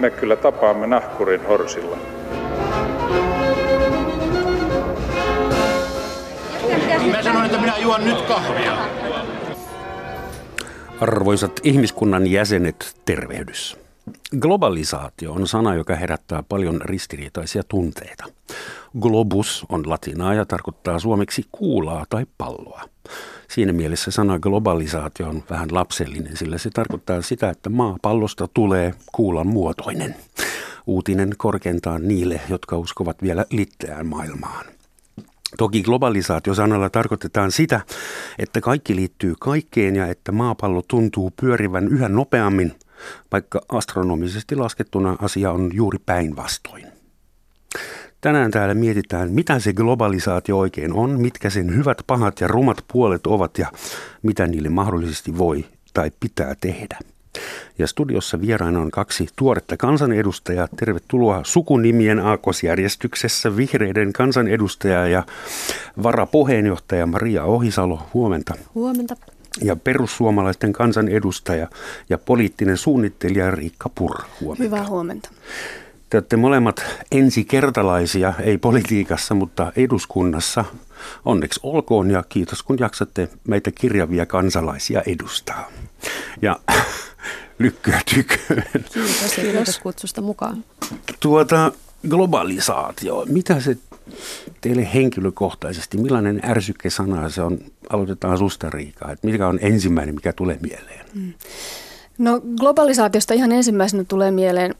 me kyllä tapaamme nahkurin horsilla. Mä sanoin, että minä juon nyt kahvia. Arvoisat ihmiskunnan jäsenet, tervehdys. Globalisaatio on sana, joka herättää paljon ristiriitaisia tunteita. Globus on latinaa ja tarkoittaa suomeksi kuulaa tai palloa. Siinä mielessä sana globalisaatio on vähän lapsellinen, sillä se tarkoittaa sitä, että maapallosta tulee kuulan muotoinen. Uutinen korkeintaan niille, jotka uskovat vielä litteään maailmaan. Toki globalisaatio-sanalla tarkoitetaan sitä, että kaikki liittyy kaikkeen ja että maapallo tuntuu pyörivän yhä nopeammin, vaikka astronomisesti laskettuna asia on juuri päinvastoin. Tänään täällä mietitään, mitä se globalisaatio oikein on, mitkä sen hyvät, pahat ja rumat puolet ovat ja mitä niille mahdollisesti voi tai pitää tehdä. Ja studiossa vieraina on kaksi tuoretta kansanedustajaa. Tervetuloa sukunimien aakosjärjestyksessä vihreiden kansanedustaja ja varapuheenjohtaja Maria Ohisalo. Huomenta. Huomenta. Ja perussuomalaisten kansanedustaja ja poliittinen suunnittelija Riikka Pur. Huomenta. Hyvää huomenta. Te olette molemmat ensikertalaisia, ei politiikassa, mutta eduskunnassa. Onneksi olkoon ja kiitos kun jaksatte meitä kirjavia kansalaisia edustaa. Ja lykkyä tyköön. Kiitos kiitos kutsusta mukaan. Tuota, globalisaatio, mitä se teille henkilökohtaisesti, millainen sana se on? Aloitetaan susta Riika, että mikä on ensimmäinen, mikä tulee mieleen? Mm. No globalisaatiosta ihan ensimmäisenä tulee mieleen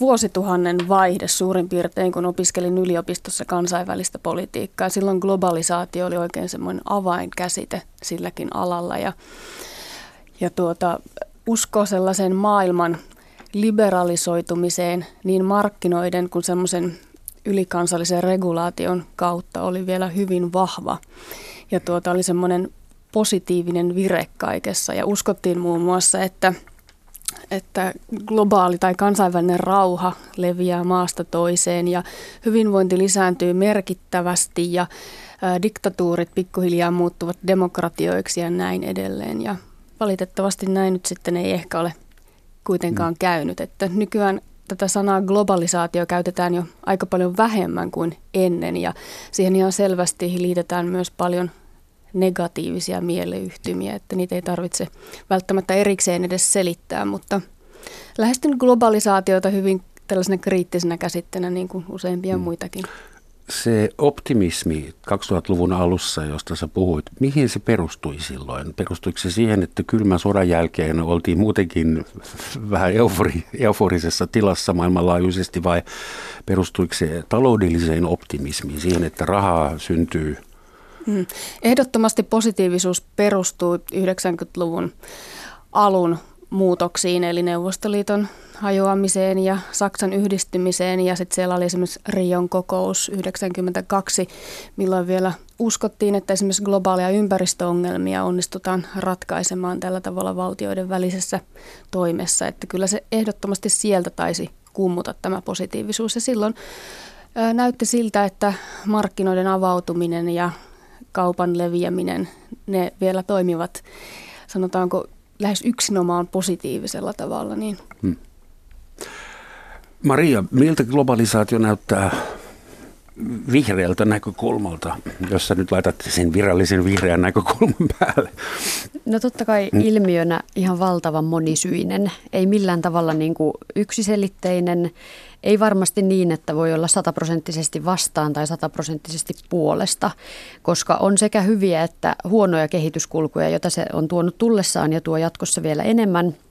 vuosituhannen vaihde suurin piirtein, kun opiskelin yliopistossa kansainvälistä politiikkaa. Silloin globalisaatio oli oikein semmoinen avainkäsite silläkin alalla ja, ja tuota, usko sellaisen maailman liberalisoitumiseen niin markkinoiden kuin semmoisen ylikansallisen regulaation kautta oli vielä hyvin vahva. Ja tuota oli semmoinen positiivinen vire kaikessa ja uskottiin muun muassa, että – että globaali tai kansainvälinen rauha leviää maasta toiseen ja hyvinvointi lisääntyy merkittävästi ja diktatuurit pikkuhiljaa muuttuvat demokratioiksi ja näin edelleen. Ja valitettavasti näin nyt sitten ei ehkä ole kuitenkaan mm. käynyt. Että nykyään tätä sanaa globalisaatio käytetään jo aika paljon vähemmän kuin ennen ja siihen ihan selvästi liitetään myös paljon negatiivisia mieleyhtymiä, että niitä ei tarvitse välttämättä erikseen edes selittää, mutta lähestyn globalisaatiota hyvin tällaisena kriittisenä käsitteenä niin kuin useimpia hmm. muitakin. Se optimismi 2000-luvun alussa, josta sä puhuit, mihin se perustui silloin? Perustuiko se siihen, että kylmän sodan jälkeen oltiin muutenkin vähän eufori, euforisessa tilassa maailmanlaajuisesti vai perustuiko se taloudelliseen optimismiin, siihen, että rahaa syntyy – Mm. Ehdottomasti positiivisuus perustuu 90-luvun alun muutoksiin, eli Neuvostoliiton hajoamiseen ja Saksan yhdistymiseen. Ja sitten siellä oli esimerkiksi Rion kokous 92, milloin vielä uskottiin, että esimerkiksi globaalia ympäristöongelmia onnistutaan ratkaisemaan tällä tavalla valtioiden välisessä toimessa. Että kyllä se ehdottomasti sieltä taisi kummuta tämä positiivisuus. Ja silloin näytti siltä, että markkinoiden avautuminen ja kaupan leviäminen, ne vielä toimivat, sanotaanko lähes yksinomaan positiivisella tavalla. Niin. Hmm. Maria, miltä globalisaatio näyttää vihreältä näkökulmalta, jos sä nyt laitat sen virallisen vihreän näkökulman päälle? No totta kai mm. ilmiönä ihan valtavan monisyinen, ei millään tavalla niin kuin yksiselitteinen, ei varmasti niin, että voi olla sataprosenttisesti vastaan tai sataprosenttisesti puolesta, koska on sekä hyviä että huonoja kehityskulkuja, joita se on tuonut tullessaan ja tuo jatkossa vielä enemmän –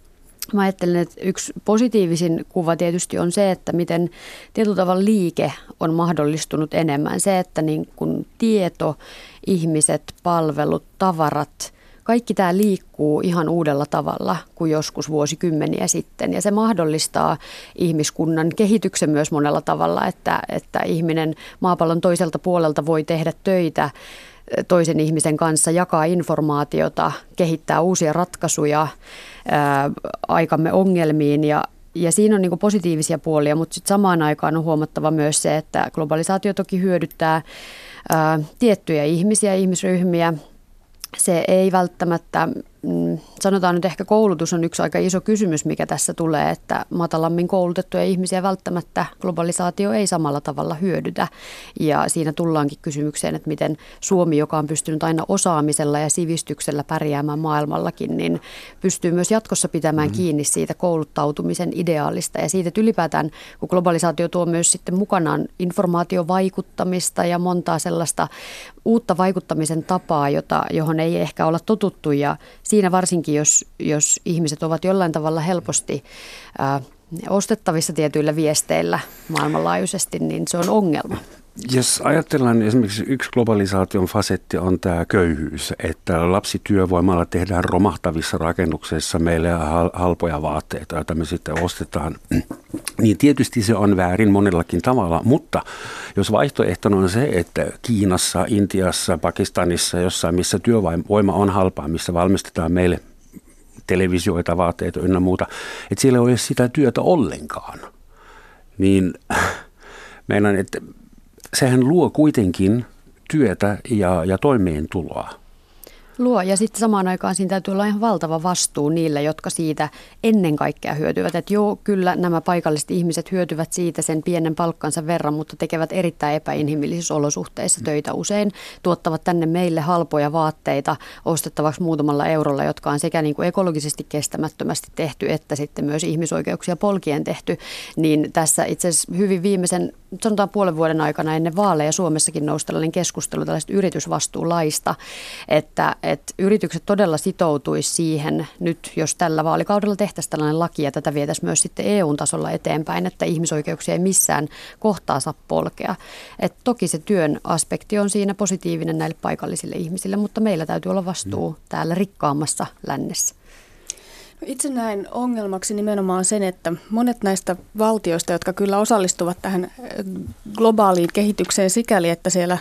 Mä ajattelen, että yksi positiivisin kuva tietysti on se, että miten tietyllä tavalla liike on mahdollistunut enemmän. Se, että niin kun tieto, ihmiset, palvelut, tavarat, kaikki tämä liikkuu ihan uudella tavalla kuin joskus vuosikymmeniä sitten. Ja se mahdollistaa ihmiskunnan kehityksen myös monella tavalla, että, että ihminen maapallon toiselta puolelta voi tehdä töitä toisen ihmisen kanssa, jakaa informaatiota, kehittää uusia ratkaisuja aikamme ongelmiin ja ja siinä on niin positiivisia puolia, mutta sitten samaan aikaan on huomattava myös se, että globalisaatio toki hyödyttää ää, tiettyjä ihmisiä, ihmisryhmiä. Se ei välttämättä sanotaan nyt ehkä koulutus on yksi aika iso kysymys, mikä tässä tulee, että matalammin koulutettuja ihmisiä välttämättä globalisaatio ei samalla tavalla hyödytä. Ja siinä tullaankin kysymykseen, että miten Suomi, joka on pystynyt aina osaamisella ja sivistyksellä pärjäämään maailmallakin, niin pystyy myös jatkossa pitämään mm-hmm. kiinni siitä kouluttautumisen ideaalista ja siitä, että ylipäätään kun globalisaatio tuo myös sitten mukanaan informaatiovaikuttamista ja montaa sellaista uutta vaikuttamisen tapaa, jota, johon ei ehkä olla totuttu ja siinä varsinkin, jos, jos ihmiset ovat jollain tavalla helposti ää, ostettavissa tietyillä viesteillä maailmanlaajuisesti, niin se on ongelma. Jos ajatellaan niin esimerkiksi yksi globalisaation fasetti on tämä köyhyys, että lapsityövoimalla tehdään romahtavissa rakennuksissa meille halpoja vaatteita, joita me sitten ostetaan, niin tietysti se on väärin monellakin tavalla, mutta jos vaihtoehtona on se, että Kiinassa, Intiassa, Pakistanissa, jossain missä työvoima on halpaa, missä valmistetaan meille televisioita, vaatteita ynnä muuta, että siellä ei ole sitä työtä ollenkaan, niin meidän, että sehän luo kuitenkin työtä ja, ja toimeentuloa. Luo ja sitten samaan aikaan siinä täytyy olla ihan valtava vastuu niille, jotka siitä ennen kaikkea hyötyvät. Että joo, kyllä nämä paikalliset ihmiset hyötyvät siitä sen pienen palkkansa verran, mutta tekevät erittäin epäinhimillisissä olosuhteissa töitä usein. Tuottavat tänne meille halpoja vaatteita ostettavaksi muutamalla eurolla, jotka on sekä niin kuin ekologisesti kestämättömästi tehty, että sitten myös ihmisoikeuksia polkien tehty. Niin tässä itse asiassa hyvin viimeisen sanotaan puolen vuoden aikana ennen vaaleja Suomessakin nousi tällainen keskustelu tällaista yritysvastuulaista, että, että yritykset todella sitoutuisi siihen nyt, jos tällä vaalikaudella tehtäisiin tällainen laki ja tätä vietäisiin myös sitten EU-tasolla eteenpäin, että ihmisoikeuksia ei missään kohtaa saa polkea. Et toki se työn aspekti on siinä positiivinen näille paikallisille ihmisille, mutta meillä täytyy olla vastuu mm. täällä rikkaammassa lännessä. Itse näen ongelmaksi nimenomaan sen, että monet näistä valtioista, jotka kyllä osallistuvat tähän globaaliin kehitykseen sikäli, että siellä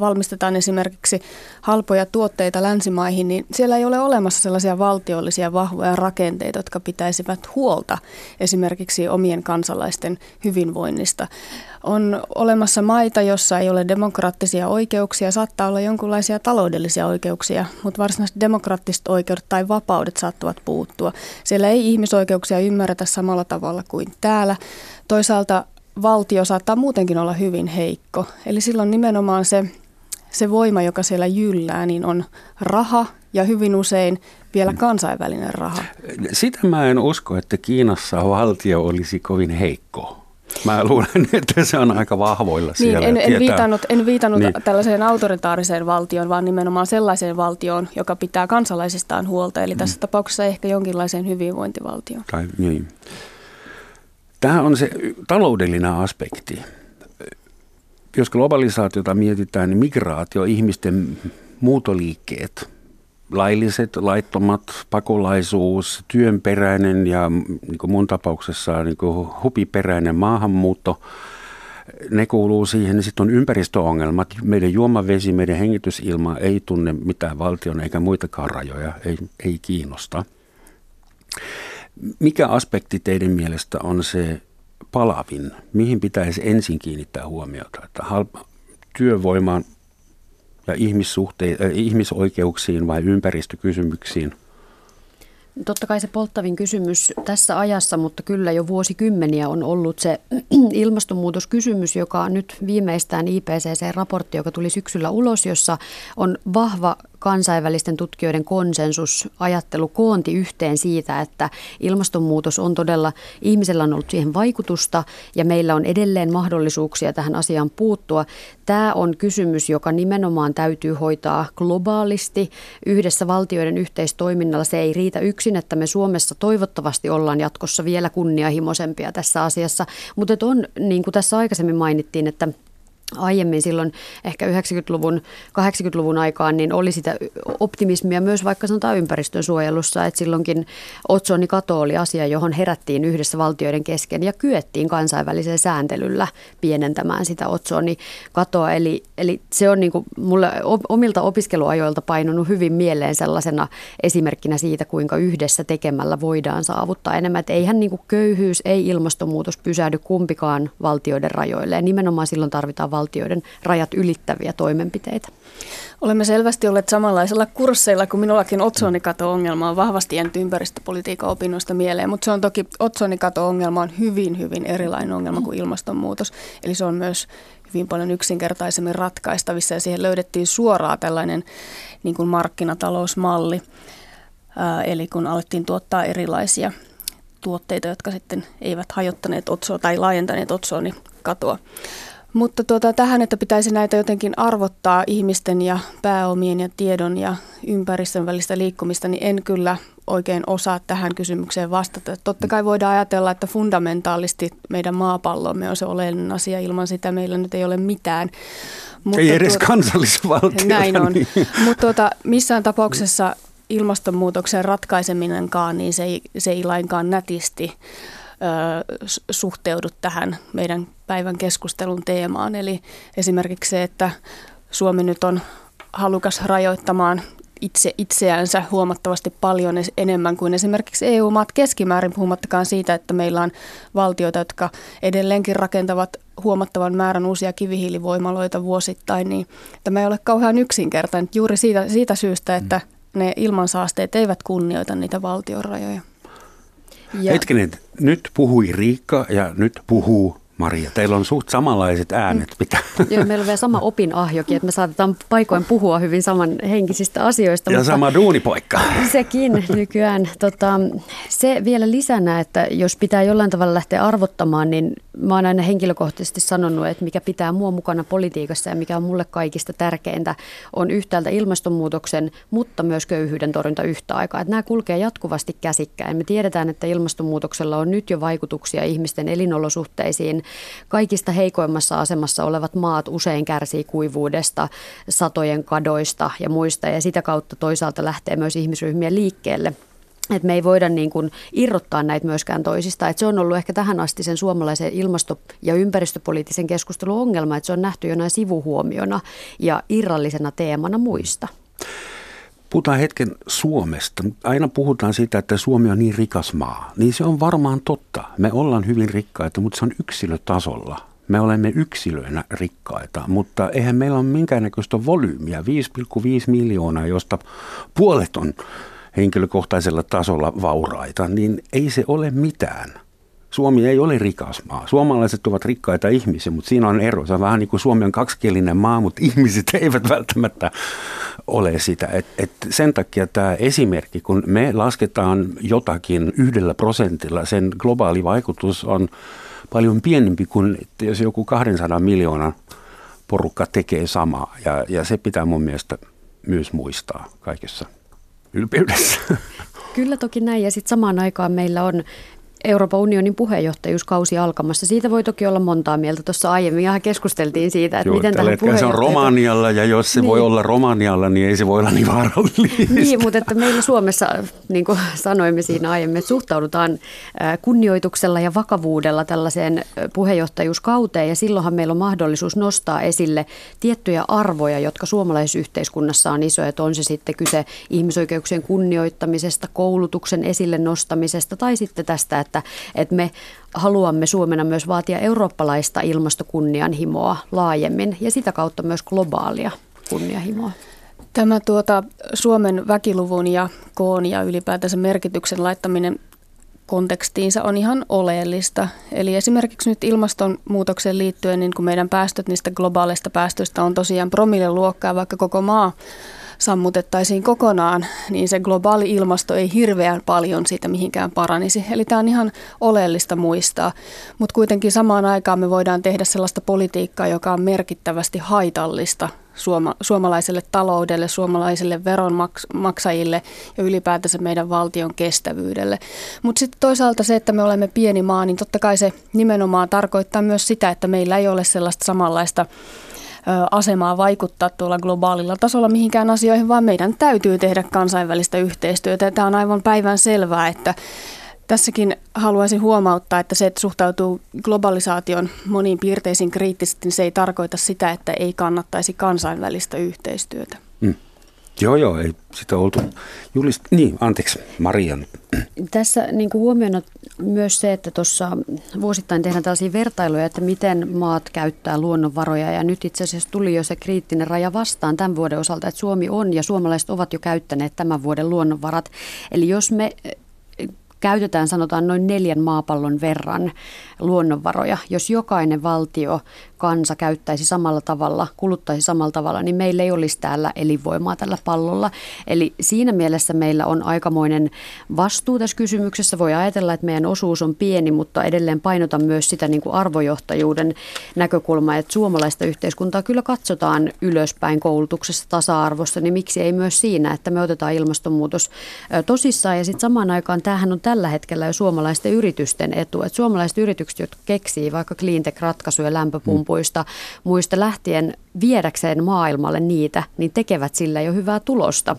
valmistetaan esimerkiksi halpoja tuotteita länsimaihin, niin siellä ei ole olemassa sellaisia valtiollisia vahvoja rakenteita, jotka pitäisivät huolta esimerkiksi omien kansalaisten hyvinvoinnista. On olemassa maita, jossa ei ole demokraattisia oikeuksia, saattaa olla jonkinlaisia taloudellisia oikeuksia, mutta varsinaisesti demokraattiset oikeudet tai vapaudet saattavat puuttua. Siellä ei ihmisoikeuksia ymmärretä samalla tavalla kuin täällä. Toisaalta valtio saattaa muutenkin olla hyvin heikko. Eli silloin nimenomaan se, se voima, joka siellä jyllää, niin on raha ja hyvin usein vielä kansainvälinen raha. Sitä mä en usko, että Kiinassa valtio olisi kovin heikko. Mä luulen, että se on aika vahvoilla niin, siellä. En, en viitannut, en viitannut niin. tällaiseen autoritaariseen valtioon, vaan nimenomaan sellaiseen valtioon, joka pitää kansalaisistaan huolta. Eli tässä mm. tapauksessa ehkä jonkinlaiseen hyvinvointivaltioon. Tai, niin. Tämä on se taloudellinen aspekti. Jos globalisaatiota mietitään, niin migraatio, ihmisten muutoliikkeet, lailliset, laittomat, pakolaisuus, työnperäinen ja niin kuin mun tapauksessa niin kuin hupiperäinen maahanmuutto, ne kuuluu siihen. Sitten on ympäristöongelmat. Meidän juomavesi, meidän hengitysilma ei tunne mitään valtion eikä muitakaan rajoja, ei, ei kiinnosta. Mikä aspekti teidän mielestä on se palavin? Mihin pitäisi ensin kiinnittää huomiota? Että työvoimaan ja äh, ihmisoikeuksiin vai ympäristökysymyksiin? Totta kai se polttavin kysymys tässä ajassa, mutta kyllä jo vuosikymmeniä on ollut se ilmastonmuutoskysymys, joka nyt viimeistään IPCC-raportti, joka tuli syksyllä ulos, jossa on vahva kansainvälisten tutkijoiden konsensus, ajattelu koonti yhteen siitä, että ilmastonmuutos on todella, ihmisellä on ollut siihen vaikutusta ja meillä on edelleen mahdollisuuksia tähän asiaan puuttua. Tämä on kysymys, joka nimenomaan täytyy hoitaa globaalisti yhdessä valtioiden yhteistoiminnalla. Se ei riitä yksin, että me Suomessa toivottavasti ollaan jatkossa vielä kunnianhimoisempia tässä asiassa, mutta on, niin kuin tässä aikaisemmin mainittiin, että aiemmin silloin ehkä 90-luvun, 80-luvun aikaan, niin oli sitä optimismia myös vaikka sanotaan ympäristön suojelussa, että silloinkin otsonikato oli asia, johon herättiin yhdessä valtioiden kesken ja kyettiin kansainvälisellä sääntelyllä pienentämään sitä otsonikatoa. Eli, eli se on niin kuin mulle omilta opiskeluajoilta painunut hyvin mieleen sellaisena esimerkkinä siitä, kuinka yhdessä tekemällä voidaan saavuttaa enemmän. Että eihän niin kuin köyhyys, ei ilmastonmuutos pysähdy kumpikaan valtioiden rajoille ja nimenomaan silloin tarvitaan valtioiden rajat ylittäviä toimenpiteitä. Olemme selvästi olleet samanlaisilla kursseilla kuin minullakin otsonikato-ongelma on vahvasti jäänyt ympäristöpolitiikan opinnoista mieleen, mutta se on toki, otsonikato-ongelma on hyvin, hyvin erilainen ongelma kuin ilmastonmuutos. Eli se on myös hyvin paljon yksinkertaisemmin ratkaistavissa ja siihen löydettiin suoraan tällainen niin kuin markkinatalousmalli. Ää, eli kun alettiin tuottaa erilaisia tuotteita, jotka sitten eivät hajottaneet otsoa tai laajentaneet otsoa, katoa. Mutta tuota, tähän, että pitäisi näitä jotenkin arvottaa ihmisten ja pääomien ja tiedon ja ympäristön välistä liikkumista, niin en kyllä oikein osaa tähän kysymykseen vastata. Totta kai voidaan ajatella, että fundamentaalisti meidän maapallomme on se oleellinen asia. Ilman sitä meillä nyt ei ole mitään. Mutta ei edes tuota, kansallisvaltio. Näin on. Niin. Mutta tuota, missään tapauksessa ilmastonmuutoksen ratkaiseminenkaan, niin se ei, se ei lainkaan nätisti suhteudu tähän meidän päivän keskustelun teemaan. Eli esimerkiksi se, että Suomi nyt on halukas rajoittamaan itse itseänsä huomattavasti paljon enemmän kuin esimerkiksi EU-maat keskimäärin, puhumattakaan siitä, että meillä on valtioita, jotka edelleenkin rakentavat huomattavan määrän uusia kivihiilivoimaloita vuosittain, niin tämä ei ole kauhean yksinkertainen juuri siitä, siitä syystä, että ne ilmansaasteet eivät kunnioita niitä valtion rajoja. Ja. Hetkinen, nyt puhui Riikka ja nyt puhuu Maria, teillä on suht samanlaiset äänet. Mitä? Joo, meillä on vielä sama opinahjokin, että me saatetaan paikoin puhua hyvin samanhenkisistä asioista. Ja mutta sama duunipoikka. Sekin nykyään. Tota, se vielä lisänä, että jos pitää jollain tavalla lähteä arvottamaan, niin mä oon aina henkilökohtaisesti sanonut, että mikä pitää mua mukana politiikassa ja mikä on mulle kaikista tärkeintä, on yhtäältä ilmastonmuutoksen, mutta myös köyhyyden torjunta yhtä aikaa. Että nämä kulkee jatkuvasti käsikkäin. Me tiedetään, että ilmastonmuutoksella on nyt jo vaikutuksia ihmisten elinolosuhteisiin, Kaikista heikoimmassa asemassa olevat maat usein kärsii kuivuudesta, satojen kadoista ja muista ja sitä kautta toisaalta lähtee myös ihmisryhmiä liikkeelle että me ei voida niin kuin irrottaa näitä myöskään toisista. Että se on ollut ehkä tähän asti sen suomalaisen ilmasto- ja ympäristöpoliittisen keskustelun ongelma, että se on nähty jonain sivuhuomiona ja irrallisena teemana muista. Puhutaan hetken Suomesta. Aina puhutaan siitä, että Suomi on niin rikas maa. Niin se on varmaan totta. Me ollaan hyvin rikkaita, mutta se on yksilötasolla. Me olemme yksilöinä rikkaita, mutta eihän meillä ole minkäännäköistä volyymiä. 5,5 miljoonaa, josta puolet on henkilökohtaisella tasolla vauraita, niin ei se ole mitään. Suomi ei ole rikas maa. Suomalaiset ovat rikkaita ihmisiä, mutta siinä on ero. Se on vähän niin kuin Suomi on kaksikielinen maa, mutta ihmiset eivät välttämättä ole sitä. Et, et sen takia tämä esimerkki, kun me lasketaan jotakin yhdellä prosentilla, sen globaali vaikutus on paljon pienempi kuin jos joku 200 miljoonan porukka tekee samaa. Ja, ja se pitää mun mielestä myös muistaa kaikessa ylpeydessä. Kyllä toki näin ja sitten samaan aikaan meillä on Euroopan unionin puheenjohtajuuskausi alkamassa. Siitä voi toki olla montaa mieltä. Tuossa aiemmin ihan keskusteltiin siitä, että Joo, miten tähän puheenjohtajuuteen... se on Romanialla ja jos se niin. voi olla Romanialla, niin ei se voi olla niin vaarallista. Niin, mutta että meillä Suomessa, niin kuin sanoimme siinä aiemmin, että suhtaudutaan kunnioituksella ja vakavuudella tällaiseen puheenjohtajuuskauteen ja silloinhan meillä on mahdollisuus nostaa esille tiettyjä arvoja, jotka suomalaisessa yhteiskunnassa on isoja, että on se sitten kyse ihmisoikeuksien kunnioittamisesta, koulutuksen esille nostamisesta tai sitten tästä, että, että me haluamme Suomena myös vaatia eurooppalaista ilmastokunnianhimoa laajemmin ja sitä kautta myös globaalia kunnianhimoa. Tämä tuota, Suomen väkiluvun ja koon ja ylipäätänsä merkityksen laittaminen kontekstiinsa on ihan oleellista. Eli esimerkiksi nyt ilmastonmuutokseen liittyen, niin kun meidän päästöt niistä globaaleista päästöistä on tosiaan promille luokkaa, vaikka koko maa sammutettaisiin kokonaan, niin se globaali ilmasto ei hirveän paljon siitä mihinkään paranisi. Eli tämä on ihan oleellista muistaa. Mutta kuitenkin samaan aikaan me voidaan tehdä sellaista politiikkaa, joka on merkittävästi haitallista suoma, suomalaiselle taloudelle, suomalaisille veronmaksajille ja ylipäätänsä meidän valtion kestävyydelle. Mutta sitten toisaalta se, että me olemme pieni maa, niin totta kai se nimenomaan tarkoittaa myös sitä, että meillä ei ole sellaista samanlaista asemaa vaikuttaa tuolla globaalilla tasolla mihinkään asioihin, vaan meidän täytyy tehdä kansainvälistä yhteistyötä. Tämä on aivan päivän selvää, että Tässäkin haluaisin huomauttaa, että se, että suhtautuu globalisaation moniin piirteisiin kriittisesti, niin se ei tarkoita sitä, että ei kannattaisi kansainvälistä yhteistyötä. Mm. Joo, joo, ei sitä oltu julist... Niin, anteeksi, Marian. Tässä niin kuin huomiona myös se, että tuossa vuosittain tehdään tällaisia vertailuja, että miten maat käyttää luonnonvaroja. Ja nyt itse asiassa tuli jo se kriittinen raja vastaan tämän vuoden osalta, että Suomi on ja suomalaiset ovat jo käyttäneet tämän vuoden luonnonvarat. Eli jos me käytetään sanotaan noin neljän maapallon verran luonnonvaroja. Jos jokainen valtio kansa käyttäisi samalla tavalla, kuluttaisi samalla tavalla, niin meillä ei olisi täällä elinvoimaa tällä pallolla. Eli siinä mielessä meillä on aikamoinen vastuu tässä kysymyksessä. Voi ajatella, että meidän osuus on pieni, mutta edelleen painotan myös sitä niin kuin arvojohtajuuden näkökulmaa, että suomalaista yhteiskuntaa kyllä katsotaan ylöspäin koulutuksessa tasa-arvossa, niin miksi ei myös siinä, että me otetaan ilmastonmuutos tosissaan. Ja sitten samaan aikaan tämähän on tällä hetkellä jo suomalaisten yritysten etu, että suomalaiset yritykset, jotka keksii vaikka cleantech-ratkaisuja lämpöpumpuja, lumpuista muista lähtien viedäkseen maailmalle niitä, niin tekevät sillä jo hyvää tulosta.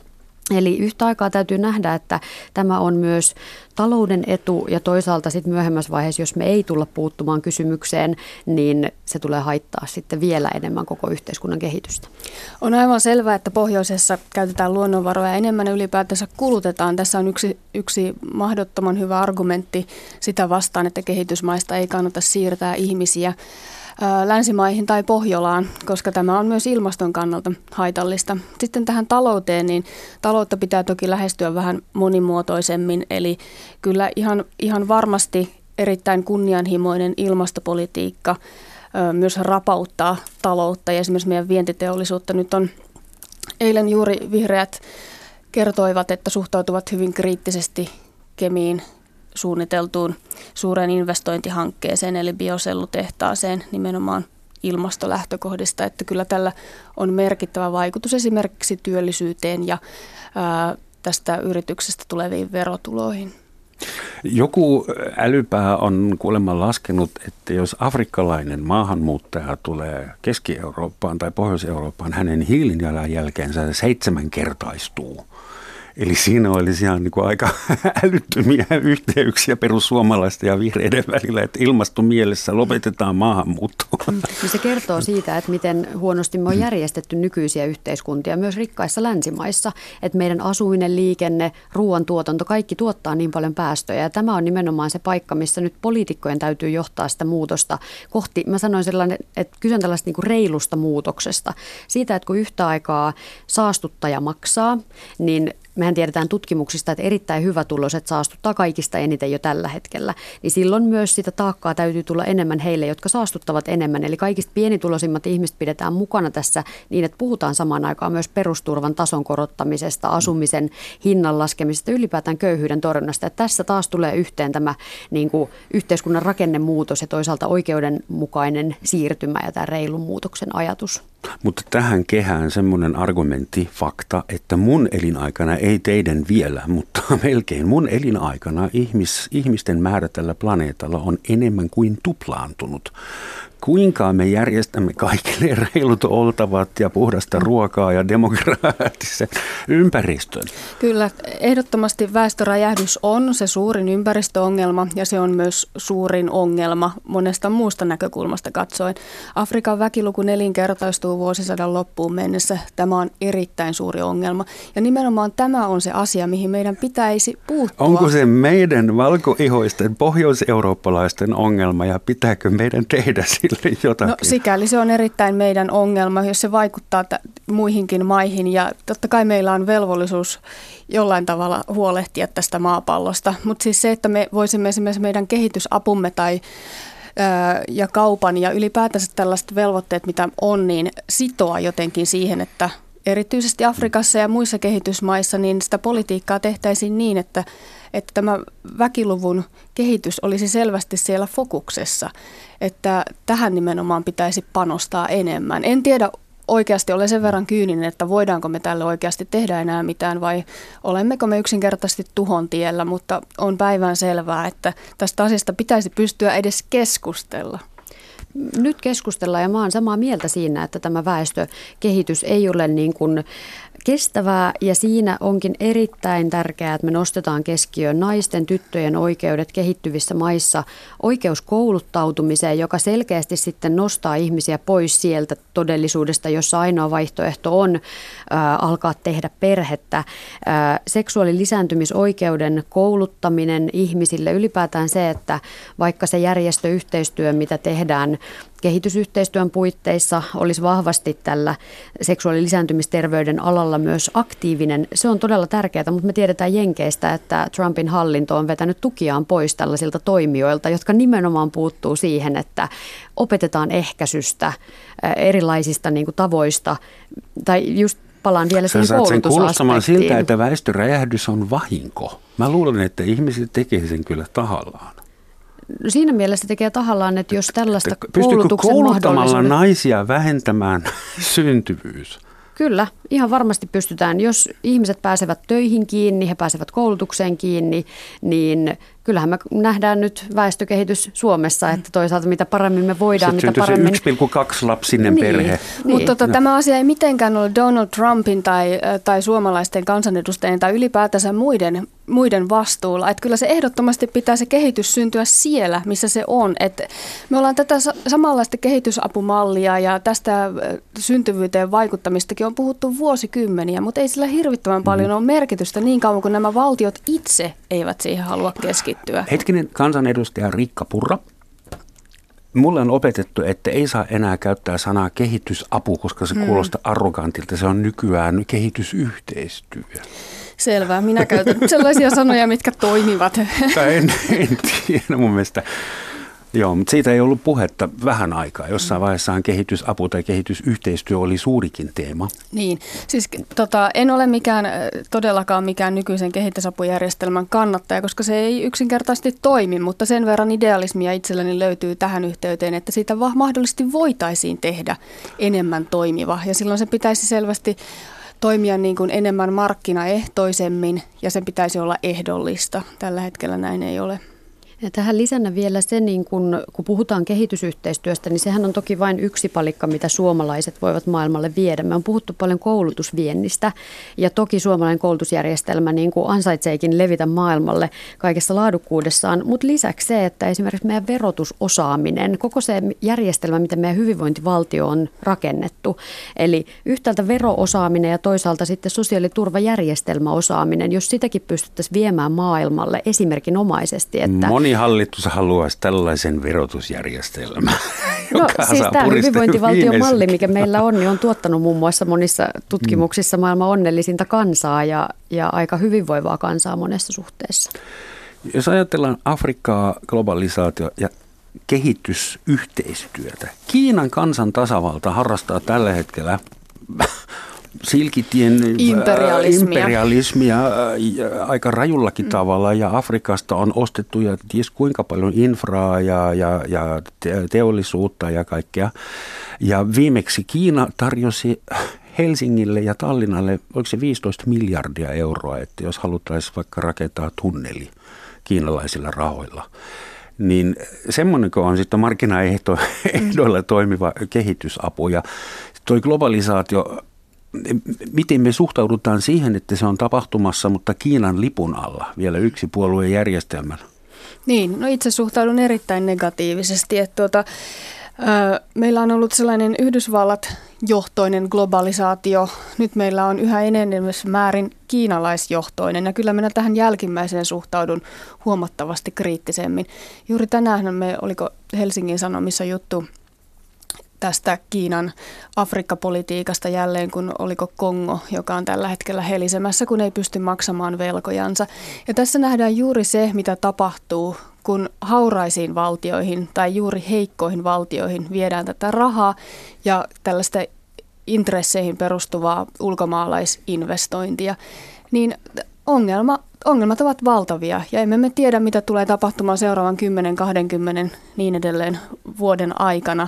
Eli yhtä aikaa täytyy nähdä, että tämä on myös talouden etu ja toisaalta sitten myöhemmässä vaiheessa, jos me ei tulla puuttumaan kysymykseen, niin se tulee haittaa sitten vielä enemmän koko yhteiskunnan kehitystä. On aivan selvää, että pohjoisessa käytetään luonnonvaroja enemmän ja ylipäätänsä kulutetaan. Tässä on yksi, yksi mahdottoman hyvä argumentti sitä vastaan, että kehitysmaista ei kannata siirtää ihmisiä länsimaihin tai Pohjolaan, koska tämä on myös ilmaston kannalta haitallista. Sitten tähän talouteen, niin taloutta pitää toki lähestyä vähän monimuotoisemmin, eli kyllä ihan, ihan varmasti erittäin kunnianhimoinen ilmastopolitiikka myös rapauttaa taloutta ja esimerkiksi meidän vientiteollisuutta. Nyt on eilen juuri vihreät kertoivat, että suhtautuvat hyvin kriittisesti kemiin suunniteltuun suureen investointihankkeeseen eli biosellutehtaaseen nimenomaan ilmastolähtökohdista, että kyllä tällä on merkittävä vaikutus esimerkiksi työllisyyteen ja ää, tästä yrityksestä tuleviin verotuloihin. Joku älypää on kuulemma laskenut, että jos afrikkalainen maahanmuuttaja tulee Keski-Eurooppaan tai Pohjois-Eurooppaan, hänen hiilijalanjälkeensä seitsemänkertaistuu. Eli siinä olisi ihan niin kuin aika älyttömiä yhteyksiä perussuomalaisten ja vihreiden välillä, että ilmastomielessä lopetetaan maahanmuuttoa. Mm. Niin se kertoo siitä, että miten huonosti me on järjestetty nykyisiä yhteiskuntia myös rikkaissa länsimaissa, että meidän asuminen, liikenne, ruoantuotanto, kaikki tuottaa niin paljon päästöjä. Ja tämä on nimenomaan se paikka, missä nyt poliitikkojen täytyy johtaa sitä muutosta kohti, mä sanoin sellainen, että kysyn tällaista niin kuin reilusta muutoksesta. Siitä, että kun yhtä aikaa saastuttaja maksaa, niin mehän tiedetään tutkimuksista, että erittäin hyvä tuloset saastuttaa kaikista eniten jo tällä hetkellä, niin silloin myös sitä taakkaa täytyy tulla enemmän heille, jotka saastuttavat enemmän. Eli kaikista pienituloisimmat ihmiset pidetään mukana tässä niin, että puhutaan samaan aikaan myös perusturvan tason korottamisesta, asumisen hinnan laskemisesta, ylipäätään köyhyyden torjunnasta. Ja tässä taas tulee yhteen tämä niin kuin, yhteiskunnan rakennemuutos ja toisaalta oikeudenmukainen siirtymä ja tämä reilun muutoksen ajatus. Mutta tähän kehään semmoinen argumentti, fakta, että mun elinaikana, ei teidän vielä, mutta melkein mun elinaikana ihmis, ihmisten määrä tällä planeetalla on enemmän kuin tuplaantunut kuinka me järjestämme kaikille reilut oltavat ja puhdasta ruokaa ja demokraattisen ympäristön? Kyllä, ehdottomasti väestöräjähdys on se suurin ympäristöongelma ja se on myös suurin ongelma monesta muusta näkökulmasta katsoen. Afrikan väkiluku nelinkertaistuu vuosisadan loppuun mennessä. Tämä on erittäin suuri ongelma ja nimenomaan tämä on se asia, mihin meidän pitäisi puuttua. Onko se meidän valkoihoisten pohjoiseurooppalaisten ongelma ja pitääkö meidän tehdä sillä? Sille jotakin? No sikäli se on erittäin meidän ongelma, jos se vaikuttaa t- muihinkin maihin ja totta kai meillä on velvollisuus jollain tavalla huolehtia tästä maapallosta, mutta siis se, että me voisimme esimerkiksi meidän kehitysapumme tai ja kaupan ja ylipäätänsä tällaiset velvoitteet, mitä on, niin sitoa jotenkin siihen, että erityisesti Afrikassa ja muissa kehitysmaissa, niin sitä politiikkaa tehtäisiin niin, että, että tämä väkiluvun kehitys olisi selvästi siellä fokuksessa, että tähän nimenomaan pitäisi panostaa enemmän. En tiedä oikeasti olen sen verran kyyninen, että voidaanko me tälle oikeasti tehdä enää mitään vai olemmeko me yksinkertaisesti tuhon tiellä, mutta on päivän selvää, että tästä asiasta pitäisi pystyä edes keskustella nyt keskustellaan ja mä oon samaa mieltä siinä, että tämä väestökehitys ei ole niin kuin kestävää ja siinä onkin erittäin tärkeää, että me nostetaan keskiöön naisten, tyttöjen oikeudet kehittyvissä maissa, oikeus kouluttautumiseen, joka selkeästi sitten nostaa ihmisiä pois sieltä todellisuudesta, jossa ainoa vaihtoehto on ää, alkaa tehdä perhettä. Ää, seksuaalilisääntymisoikeuden kouluttaminen ihmisille, ylipäätään se, että vaikka se järjestöyhteistyö, mitä tehdään kehitysyhteistyön puitteissa olisi vahvasti tällä seksuaalilisääntymisterveyden alalla myös aktiivinen. Se on todella tärkeää, mutta me tiedetään Jenkeistä, että Trumpin hallinto on vetänyt tukiaan pois tällaisilta toimijoilta, jotka nimenomaan puuttuu siihen, että opetetaan ehkäisystä erilaisista niin kuin tavoista tai just palaan vielä siihen koulutusaspektiin. sen siltä, että väestöräjähdys on vahinko. Mä luulen, että ihmiset tekee sen kyllä tahallaan. Siinä mielessä tekee tahallaan, että jos tällaista Pystyykö koulutuksen kouluttamalla naisia vähentämään syntyvyys? Kyllä, ihan varmasti pystytään. Jos ihmiset pääsevät töihin kiinni, he pääsevät koulutukseen kiinni, niin kyllähän me nähdään nyt väestökehitys Suomessa, että toisaalta mitä paremmin me voidaan, Sitten mitä paremmin... se 1,2 lapsinen niin, perhe. Niin. Mutta tota, no. tämä asia ei mitenkään ole Donald Trumpin tai, tai suomalaisten kansanedustajien tai ylipäätänsä muiden, muiden vastuulla. Että kyllä se ehdottomasti pitää se kehitys syntyä siellä, missä se on. Et me ollaan tätä samanlaista kehitysapumallia ja tästä syntyvyyteen vaikuttamistakin on puhuttu vuosikymmeniä, mutta ei sillä hirvittävän paljon mm. ole merkitystä niin kauan kuin nämä valtiot itse eivät siihen halua keskittyä kehittyä. Hetkinen kansanedustaja Rikka Purra. Mulle on opetettu, että ei saa enää käyttää sanaa kehitysapu, koska se hmm. kuulostaa arrogantilta. Se on nykyään kehitysyhteistyö. Selvä. Minä käytän sellaisia sanoja, mitkä toimivat. en, en tiedä. Mun mielestä Joo, mutta siitä ei ollut puhetta vähän aikaa. Jossain vaiheessaan kehitysapu tai kehitysyhteistyö oli suurikin teema. Niin, siis tota, en ole mikään, todellakaan mikään nykyisen kehitysapujärjestelmän kannattaja, koska se ei yksinkertaisesti toimi, mutta sen verran idealismia itselläni löytyy tähän yhteyteen, että siitä mahdollisesti voitaisiin tehdä enemmän toimiva. Ja silloin se pitäisi selvästi toimia niin kuin enemmän markkinaehtoisemmin ja sen pitäisi olla ehdollista. Tällä hetkellä näin ei ole. Ja tähän lisänä vielä se, niin kun, kun puhutaan kehitysyhteistyöstä, niin sehän on toki vain yksi palikka, mitä suomalaiset voivat maailmalle viedä. Me on puhuttu paljon koulutusviennistä ja toki suomalainen koulutusjärjestelmä niin kuin ansaitseekin levitä maailmalle kaikessa laadukkuudessaan, mutta lisäksi se, että esimerkiksi meidän verotusosaaminen, koko se järjestelmä, mitä meidän hyvinvointivaltio on rakennettu, eli yhtäältä veroosaaminen ja toisaalta sitten sosiaaliturvajärjestelmäosaaminen, jos sitäkin pystyttäisiin viemään maailmalle esimerkinomaisesti, että Moni moni hallitus haluaisi tällaisen verotusjärjestelmän. No siis tämä hyvinvointivaltiomalli, mikä meillä on, niin on tuottanut muun muassa monissa tutkimuksissa mm. maailman onnellisinta kansaa ja, ja aika hyvinvoivaa kansaa monessa suhteessa. Jos ajatellaan Afrikkaa, globalisaatio ja kehitysyhteistyötä. Kiinan kansan tasavalta harrastaa tällä hetkellä silkitien äh, imperialismia, imperialismia äh, aika rajullakin mm. tavalla ja Afrikasta on ostettu ja ties kuinka paljon infraa ja, ja, ja teollisuutta ja kaikkea. Ja viimeksi Kiina tarjosi Helsingille ja Tallinnalle, oliko se 15 miljardia euroa, että jos haluttaisiin vaikka rakentaa tunneli kiinalaisilla rahoilla, niin semmoinen on sitten markkinaehdoilla toimiva kehitysapu. Ja toi globalisaatio miten me suhtaudutaan siihen, että se on tapahtumassa, mutta Kiinan lipun alla vielä yksi puolueen järjestelmän? Niin, no itse suhtaudun erittäin negatiivisesti. Että tuota, meillä on ollut sellainen Yhdysvallat johtoinen globalisaatio. Nyt meillä on yhä enenevässä määrin kiinalaisjohtoinen ja kyllä minä tähän jälkimmäiseen suhtaudun huomattavasti kriittisemmin. Juuri tänään me, oliko Helsingin Sanomissa juttu tästä Kiinan Afrikka-politiikasta jälleen, kun oliko Kongo, joka on tällä hetkellä helisemässä, kun ei pysty maksamaan velkojansa. Ja tässä nähdään juuri se, mitä tapahtuu, kun hauraisiin valtioihin tai juuri heikkoihin valtioihin viedään tätä rahaa ja tällaista intresseihin perustuvaa ulkomaalaisinvestointia, niin ongelma, ongelmat ovat valtavia ja emme me tiedä, mitä tulee tapahtumaan seuraavan 10, 20, niin edelleen vuoden aikana,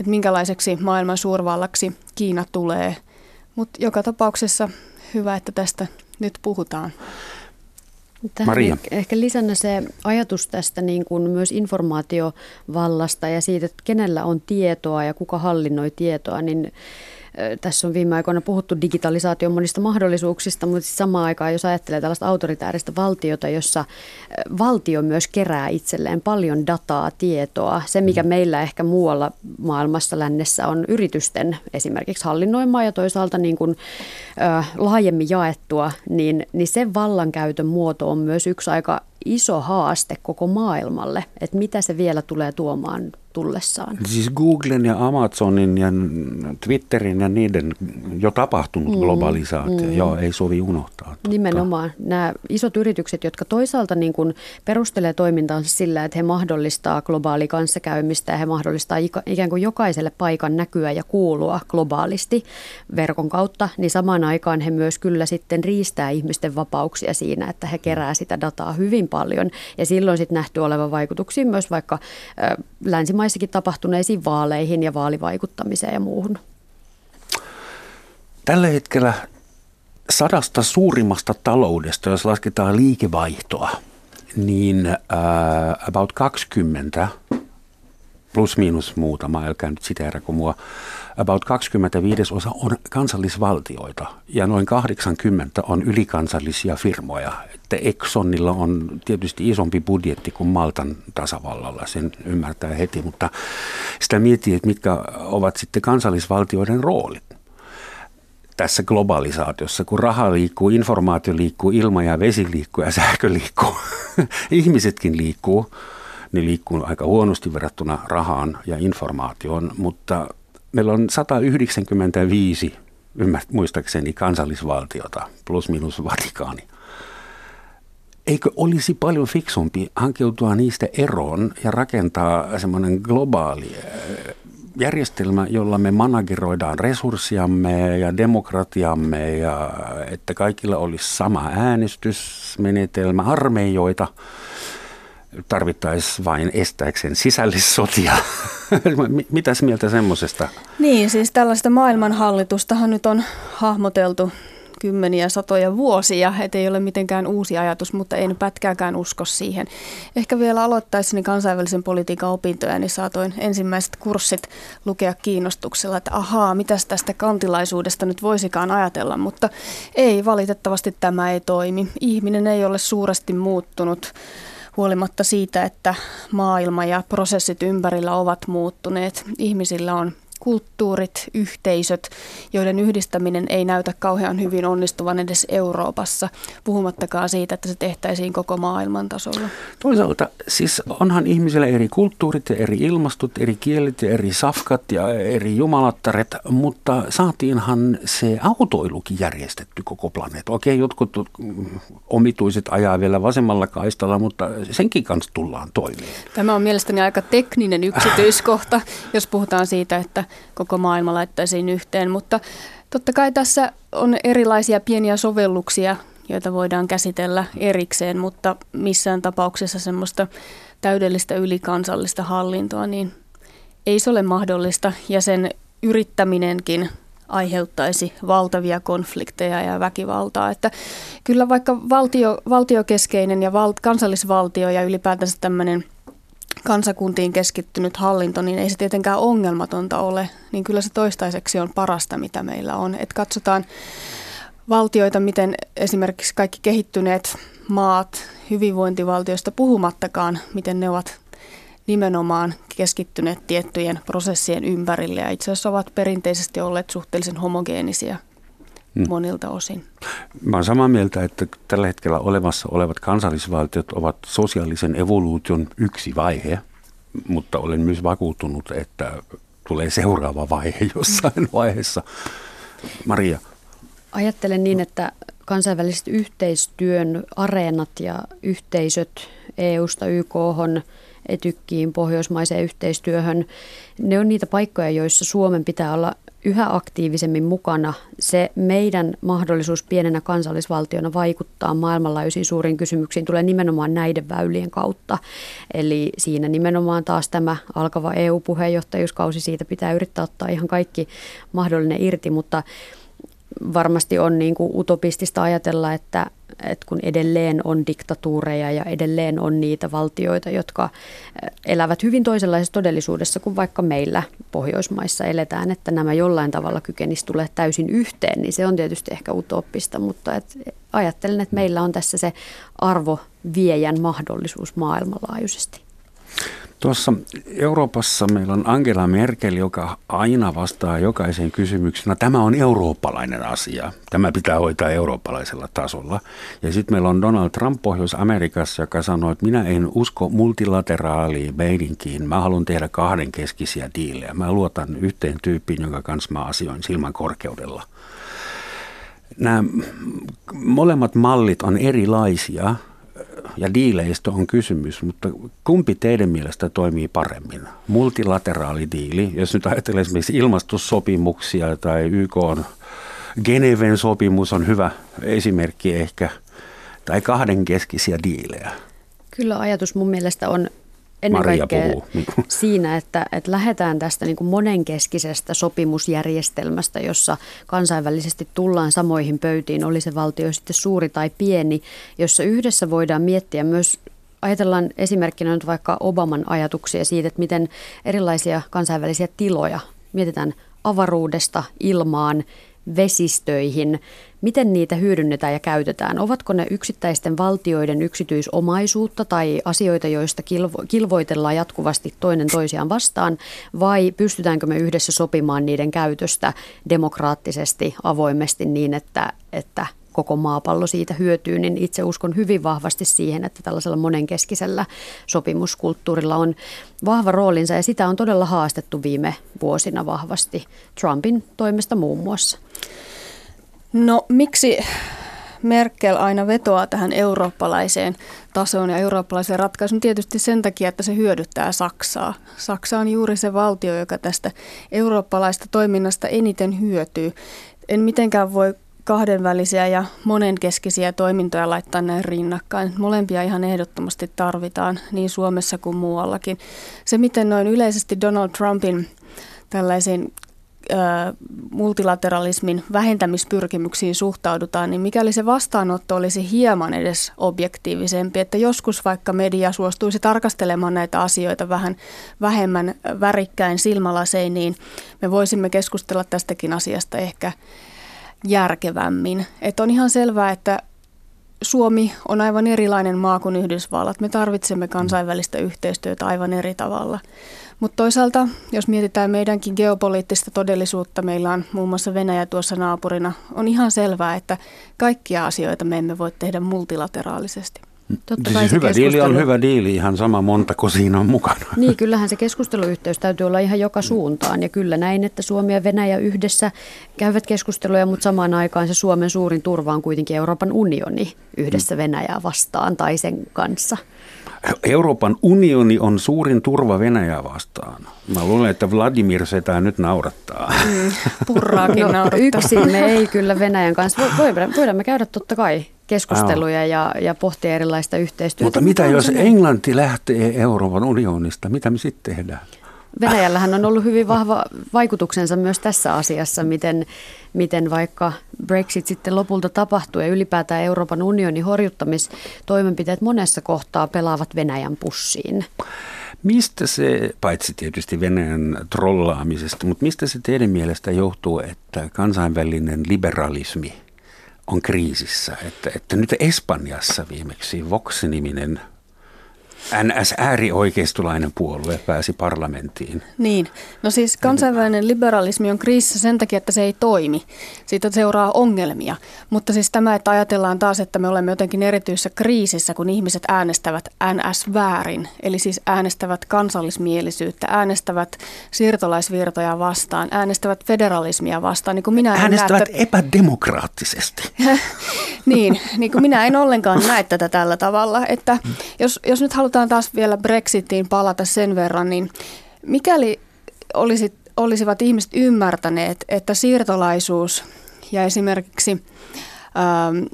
että minkälaiseksi maailman suurvallaksi Kiina tulee. Mutta joka tapauksessa hyvä, että tästä nyt puhutaan. Tähän Maria. Ehkä lisänä se ajatus tästä niin kuin myös informaatiovallasta ja siitä, että kenellä on tietoa ja kuka hallinnoi tietoa, niin Tässä on viime aikoina puhuttu digitalisaation monista mahdollisuuksista, mutta samaan aikaan, jos ajattelee tällaista autoritääristä valtiota, jossa valtio myös kerää itselleen paljon dataa, tietoa, se mikä mm. meillä ehkä muualla maailmassa lännessä on yritysten esimerkiksi hallinnoimaa ja toisaalta niin kuin, äh, laajemmin jaettua, niin, niin se vallankäytön muoto on myös yksi aika iso haaste koko maailmalle, että mitä se vielä tulee tuomaan tullessaan. Siis Googlen ja Amazonin ja Twitterin ja niiden jo tapahtunut mm, globalisaatio, mm. joo, ei sovi unohtaa. Totta. Nimenomaan. Nämä isot yritykset, jotka toisaalta niin kuin perustelee toimintaansa sillä, että he mahdollistaa globaalia kanssakäymistä ja he mahdollistaa ikään kuin jokaiselle paikan näkyä ja kuulua globaalisti verkon kautta, niin samaan aikaan he myös kyllä sitten riistää ihmisten vapauksia siinä, että he kerää sitä dataa hyvin paljon ja silloin sitten nähty olevan vaikutuksia myös vaikka länsimaissa maissakin tapahtuneisiin vaaleihin ja vaalivaikuttamiseen ja muuhun? Tällä hetkellä sadasta suurimmasta taloudesta, jos lasketaan liikevaihtoa, niin uh, about 20 plus miinus muutama, älkää nyt siteerako mua, about 25 osa on kansallisvaltioita ja noin 80 on ylikansallisia firmoja. Että Exxonilla on tietysti isompi budjetti kuin Maltan tasavallalla, sen ymmärtää heti, mutta sitä miettii, että mitkä ovat sitten kansallisvaltioiden roolit tässä globalisaatiossa, kun raha liikkuu, informaatio liikkuu, ilma ja vesi liikkuu ja sähkö liikkuu, ihmisetkin liikkuu, niin liikkuu aika huonosti verrattuna rahaan ja informaatioon, mutta meillä on 195, ymmärrät, muistaakseni, kansallisvaltiota plus minus Vatikaani. Eikö olisi paljon fiksumpi hankeutua niistä eroon ja rakentaa semmoinen globaali eh, järjestelmä, jolla me manageroidaan resurssiamme ja demokratiamme ja että kaikilla olisi sama äänestysmenetelmä, armeijoita – tarvittaisiin vain estääkseen sisällissotia. Mitäs mieltä semmoisesta? Niin, siis tällaista maailmanhallitustahan nyt on hahmoteltu kymmeniä, satoja vuosia, että ei ole mitenkään uusi ajatus, mutta en pätkääkään usko siihen. Ehkä vielä aloittaessani kansainvälisen politiikan opintoja, niin saatoin ensimmäiset kurssit lukea kiinnostuksella, että ahaa, mitäs tästä kantilaisuudesta nyt voisikaan ajatella, mutta ei, valitettavasti tämä ei toimi. Ihminen ei ole suuresti muuttunut huolimatta siitä, että maailma ja prosessit ympärillä ovat muuttuneet. Ihmisillä on kulttuurit, yhteisöt, joiden yhdistäminen ei näytä kauhean hyvin onnistuvan edes Euroopassa, puhumattakaan siitä, että se tehtäisiin koko maailman tasolla. Toisaalta siis onhan ihmisillä eri kulttuurit ja eri ilmastot, eri kielet ja eri safkat ja eri jumalattaret, mutta saatiinhan se autoilukin järjestetty koko planeetta. Okei, jotkut omituiset ajaa vielä vasemmalla kaistalla, mutta senkin kanssa tullaan toimeen. Tämä on mielestäni aika tekninen yksityiskohta, jos puhutaan siitä, että koko maailma laittaisiin yhteen. Mutta totta kai tässä on erilaisia pieniä sovelluksia, joita voidaan käsitellä erikseen, mutta missään tapauksessa semmoista täydellistä ylikansallista hallintoa, niin ei se ole mahdollista. Ja sen yrittäminenkin aiheuttaisi valtavia konflikteja ja väkivaltaa. Että kyllä vaikka valtio, valtiokeskeinen ja val, kansallisvaltio ja ylipäätänsä tämmöinen – kansakuntiin keskittynyt hallinto, niin ei se tietenkään ongelmatonta ole, niin kyllä se toistaiseksi on parasta, mitä meillä on. Et katsotaan valtioita, miten esimerkiksi kaikki kehittyneet maat hyvinvointivaltioista puhumattakaan, miten ne ovat nimenomaan keskittyneet tiettyjen prosessien ympärille ja itse asiassa ovat perinteisesti olleet suhteellisen homogeenisia mm. monilta osin. Mä olen samaa mieltä, että tällä hetkellä olemassa olevat kansallisvaltiot ovat sosiaalisen evoluution yksi vaihe, mutta olen myös vakuuttunut, että tulee seuraava vaihe jossain vaiheessa. Maria. Ajattelen niin, että kansainväliset yhteistyön areenat ja yhteisöt EU-sta YK etykkiin, pohjoismaiseen yhteistyöhön, ne on niitä paikkoja, joissa Suomen pitää olla yhä aktiivisemmin mukana. Se meidän mahdollisuus pienenä kansallisvaltiona vaikuttaa maailmanlaajuisiin suuriin kysymyksiin tulee nimenomaan näiden väylien kautta. Eli siinä nimenomaan taas tämä alkava EU-puheenjohtajuuskausi, siitä pitää yrittää ottaa ihan kaikki mahdollinen irti, mutta varmasti on niin kuin utopistista ajatella, että että kun edelleen on diktatuureja ja edelleen on niitä valtioita, jotka elävät hyvin toisenlaisessa todellisuudessa kuin vaikka meillä Pohjoismaissa eletään, että nämä jollain tavalla kykenisi tulee täysin yhteen, niin se on tietysti ehkä utoppista, mutta et ajattelen, että meillä on tässä se arvo viejän mahdollisuus maailmanlaajuisesti. Tuossa Euroopassa meillä on Angela Merkel, joka aina vastaa jokaiseen kysymykseen. No, tämä on eurooppalainen asia. Tämä pitää hoitaa eurooppalaisella tasolla. Ja sitten meillä on Donald Trump Pohjois-Amerikassa, joka sanoo, että minä en usko multilateraaliin meidinkiin. Mä haluan tehdä kahdenkeskisiä diilejä. Mä luotan yhteen tyyppiin, jonka kanssa mä asioin silman korkeudella. Nämä molemmat mallit on erilaisia – ja diileistä on kysymys, mutta kumpi teidän mielestä toimii paremmin? Multilateraalidiili, jos nyt ajatellaan esimerkiksi ilmastossopimuksia tai YK on Geneven sopimus on hyvä esimerkki ehkä, tai kahdenkeskisiä diilejä. Kyllä ajatus mun mielestä on ennen Maria kaikkea puhuu. siinä, että, että lähdetään tästä niin kuin monenkeskisestä sopimusjärjestelmästä, jossa kansainvälisesti tullaan samoihin pöytiin, oli se valtio sitten suuri tai pieni, jossa yhdessä voidaan miettiä myös Ajatellaan esimerkkinä nyt vaikka Obaman ajatuksia siitä, että miten erilaisia kansainvälisiä tiloja mietitään avaruudesta ilmaan, vesistöihin, miten niitä hyödynnetään ja käytetään? Ovatko ne yksittäisten valtioiden yksityisomaisuutta tai asioita, joista kilvo- kilvoitellaan jatkuvasti toinen toisiaan vastaan, vai pystytäänkö me yhdessä sopimaan niiden käytöstä demokraattisesti, avoimesti niin, että, että koko maapallo siitä hyötyy, niin itse uskon hyvin vahvasti siihen, että tällaisella monenkeskisellä sopimuskulttuurilla on vahva roolinsa ja sitä on todella haastettu viime vuosina vahvasti Trumpin toimesta muun muassa. No miksi Merkel aina vetoaa tähän eurooppalaiseen tasoon ja eurooppalaiseen ratkaisuun tietysti sen takia, että se hyödyttää Saksaa. Saksa on juuri se valtio, joka tästä eurooppalaista toiminnasta eniten hyötyy. En mitenkään voi kahdenvälisiä ja monenkeskisiä toimintoja laittaa näin rinnakkain. Molempia ihan ehdottomasti tarvitaan niin Suomessa kuin muuallakin. Se, miten noin yleisesti Donald Trumpin tällaisiin multilateralismin vähentämispyrkimyksiin suhtaudutaan, niin mikäli se vastaanotto olisi hieman edes objektiivisempi, että joskus vaikka media suostuisi tarkastelemaan näitä asioita vähän vähemmän värikkäin silmälasein, niin me voisimme keskustella tästäkin asiasta ehkä järkevämmin. Että on ihan selvää, että Suomi on aivan erilainen maa kuin Yhdysvallat. Me tarvitsemme kansainvälistä yhteistyötä aivan eri tavalla. Mutta toisaalta, jos mietitään meidänkin geopoliittista todellisuutta, meillä on muun muassa Venäjä tuossa naapurina, on ihan selvää, että kaikkia asioita me emme voi tehdä multilateraalisesti. Totta siis hyvä keskustelu... diili on hyvä diili, ihan sama montako siinä on mukana. Niin, kyllähän se keskusteluyhteys täytyy olla ihan joka suuntaan. Ja kyllä näin, että Suomi ja Venäjä yhdessä käyvät keskusteluja, mutta samaan aikaan se Suomen suurin turva on kuitenkin Euroopan unioni yhdessä mm. Venäjää vastaan tai sen kanssa. Euroopan unioni on suurin turva Venäjää vastaan. Mä luulen, että Vladimir sitä nyt naurattaa. Mm, purraakin no, naurattaa. Yksin me ei kyllä Venäjän kanssa. Voidaan, voidaan me käydä totta kai keskusteluja ja, ja pohtia erilaista yhteistyötä. Mutta mitä jos Englanti lähtee Euroopan unionista? Mitä me sitten tehdään? Venäjällähän on ollut hyvin vahva vaikutuksensa myös tässä asiassa, miten, miten vaikka Brexit sitten lopulta tapahtuu ja ylipäätään Euroopan unionin horjuttamistoimenpiteet monessa kohtaa pelaavat Venäjän pussiin. Mistä se, paitsi tietysti Venäjän trollaamisesta, mutta mistä se teidän mielestä johtuu, että kansainvälinen liberalismi on kriisissä? Että, että nyt Espanjassa viimeksi Vox-niminen NS-äärioikeistolainen puolue pääsi parlamenttiin. Niin, no siis kansainvälinen liberalismi on kriisissä sen takia, että se ei toimi. Siitä seuraa ongelmia. Mutta siis tämä, että ajatellaan taas, että me olemme jotenkin erityisessä kriisissä, kun ihmiset äänestävät NS-väärin. Eli siis äänestävät kansallismielisyyttä, äänestävät siirtolaisvirtoja vastaan, äänestävät federalismia vastaan. Niin kuin minä äänestävät näe, epädemokraattisesti. niin, niin kuin minä en ollenkaan näe tätä tällä tavalla. Että jos, jos nyt halutaan halutaan taas vielä Brexitiin palata sen verran, niin mikäli olisi, olisivat ihmiset ymmärtäneet, että siirtolaisuus ja esimerkiksi ähm,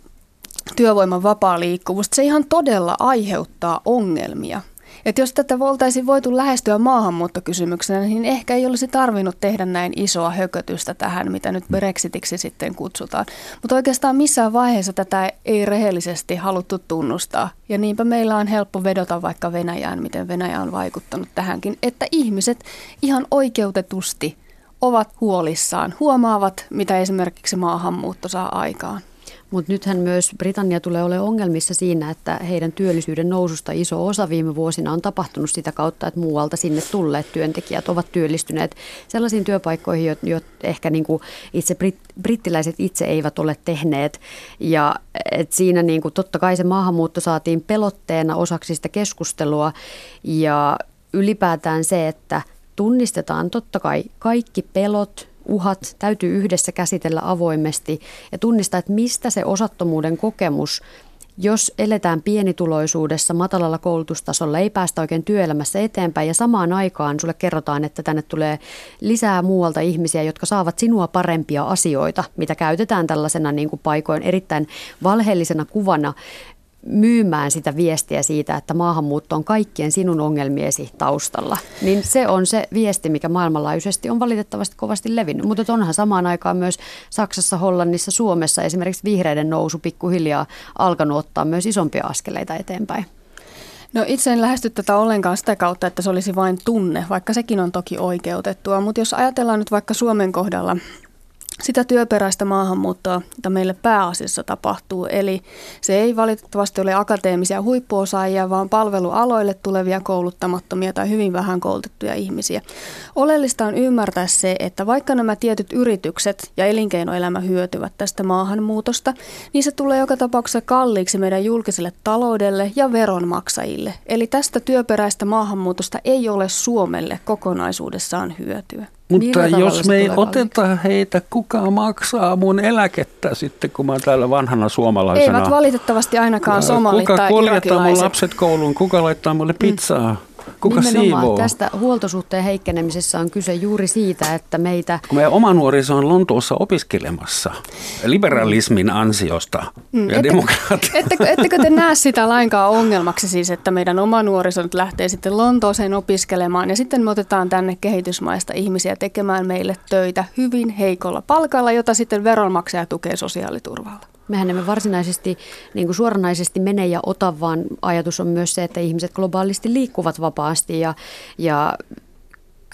työvoiman vapaa liikkuvuus, se ihan todella aiheuttaa ongelmia. Että jos tätä oltaisiin voitu lähestyä maahanmuuttokysymyksenä, niin ehkä ei olisi tarvinnut tehdä näin isoa hökötystä tähän, mitä nyt Brexitiksi sitten kutsutaan. Mutta oikeastaan missään vaiheessa tätä ei rehellisesti haluttu tunnustaa. Ja niinpä meillä on helppo vedota vaikka Venäjään, miten Venäjä on vaikuttanut tähänkin, että ihmiset ihan oikeutetusti ovat huolissaan, huomaavat, mitä esimerkiksi maahanmuutto saa aikaan. Mutta nythän myös Britannia tulee olemaan ongelmissa siinä, että heidän työllisyyden noususta iso osa viime vuosina on tapahtunut sitä kautta, että muualta sinne tulleet työntekijät ovat työllistyneet sellaisiin työpaikkoihin, joita ehkä niin kuin itse brit- brittiläiset itse eivät ole tehneet. Ja et siinä niin kuin totta kai se maahanmuutto saatiin pelotteena osaksi sitä keskustelua ja ylipäätään se, että tunnistetaan totta kai kaikki pelot, uhat täytyy yhdessä käsitellä avoimesti ja tunnistaa, että mistä se osattomuuden kokemus jos eletään pienituloisuudessa, matalalla koulutustasolla, ei päästä oikein työelämässä eteenpäin. Ja samaan aikaan sulle kerrotaan, että tänne tulee lisää muualta ihmisiä, jotka saavat sinua parempia asioita, mitä käytetään tällaisena niin kuin paikoin erittäin valheellisena kuvana myymään sitä viestiä siitä, että maahanmuutto on kaikkien sinun ongelmiesi taustalla, niin se on se viesti, mikä maailmanlaajuisesti on valitettavasti kovasti levinnyt. Mutta onhan samaan aikaan myös Saksassa, Hollannissa, Suomessa esimerkiksi vihreiden nousu pikkuhiljaa alkanut ottaa myös isompia askeleita eteenpäin. No itse en lähesty tätä ollenkaan sitä kautta, että se olisi vain tunne, vaikka sekin on toki oikeutettua. Mutta jos ajatellaan nyt vaikka Suomen kohdalla sitä työperäistä maahanmuuttoa, jota meille pääasiassa tapahtuu. Eli se ei valitettavasti ole akateemisia huippuosaajia, vaan palvelualoille tulevia kouluttamattomia tai hyvin vähän koulutettuja ihmisiä. Oleellista on ymmärtää se, että vaikka nämä tietyt yritykset ja elinkeinoelämä hyötyvät tästä maahanmuutosta, niin se tulee joka tapauksessa kalliiksi meidän julkiselle taloudelle ja veronmaksajille. Eli tästä työperäistä maahanmuutosta ei ole Suomelle kokonaisuudessaan hyötyä. Mutta jos me ei oteta heitä, kuka maksaa mun eläkettä sitten, kun mä oon täällä vanhana suomalaisena? Eivät valitettavasti ainakaan somalit Kuka kuljettaa mun lapset kouluun? Kuka laittaa mulle pizzaa? Mm. Kuka Nimenomaan siivoo? tästä huoltosuhteen heikkenemisessä on kyse juuri siitä, että meitä... Kun meidän oma nuoriso on Lontoossa opiskelemassa liberalismin ansiosta mm. ja demokraatia. Ettekö, ettekö te näe sitä lainkaan ongelmaksi siis, että meidän oma nuoriso nyt lähtee sitten Lontooseen opiskelemaan ja sitten me otetaan tänne kehitysmaista ihmisiä tekemään meille töitä hyvin heikolla palkalla, jota sitten veronmaksaja tukee sosiaaliturvalla? Mehän emme varsinaisesti niin kuin suoranaisesti mene ja ota, vaan ajatus on myös se, että ihmiset globaalisti liikkuvat vapaasti ja, ja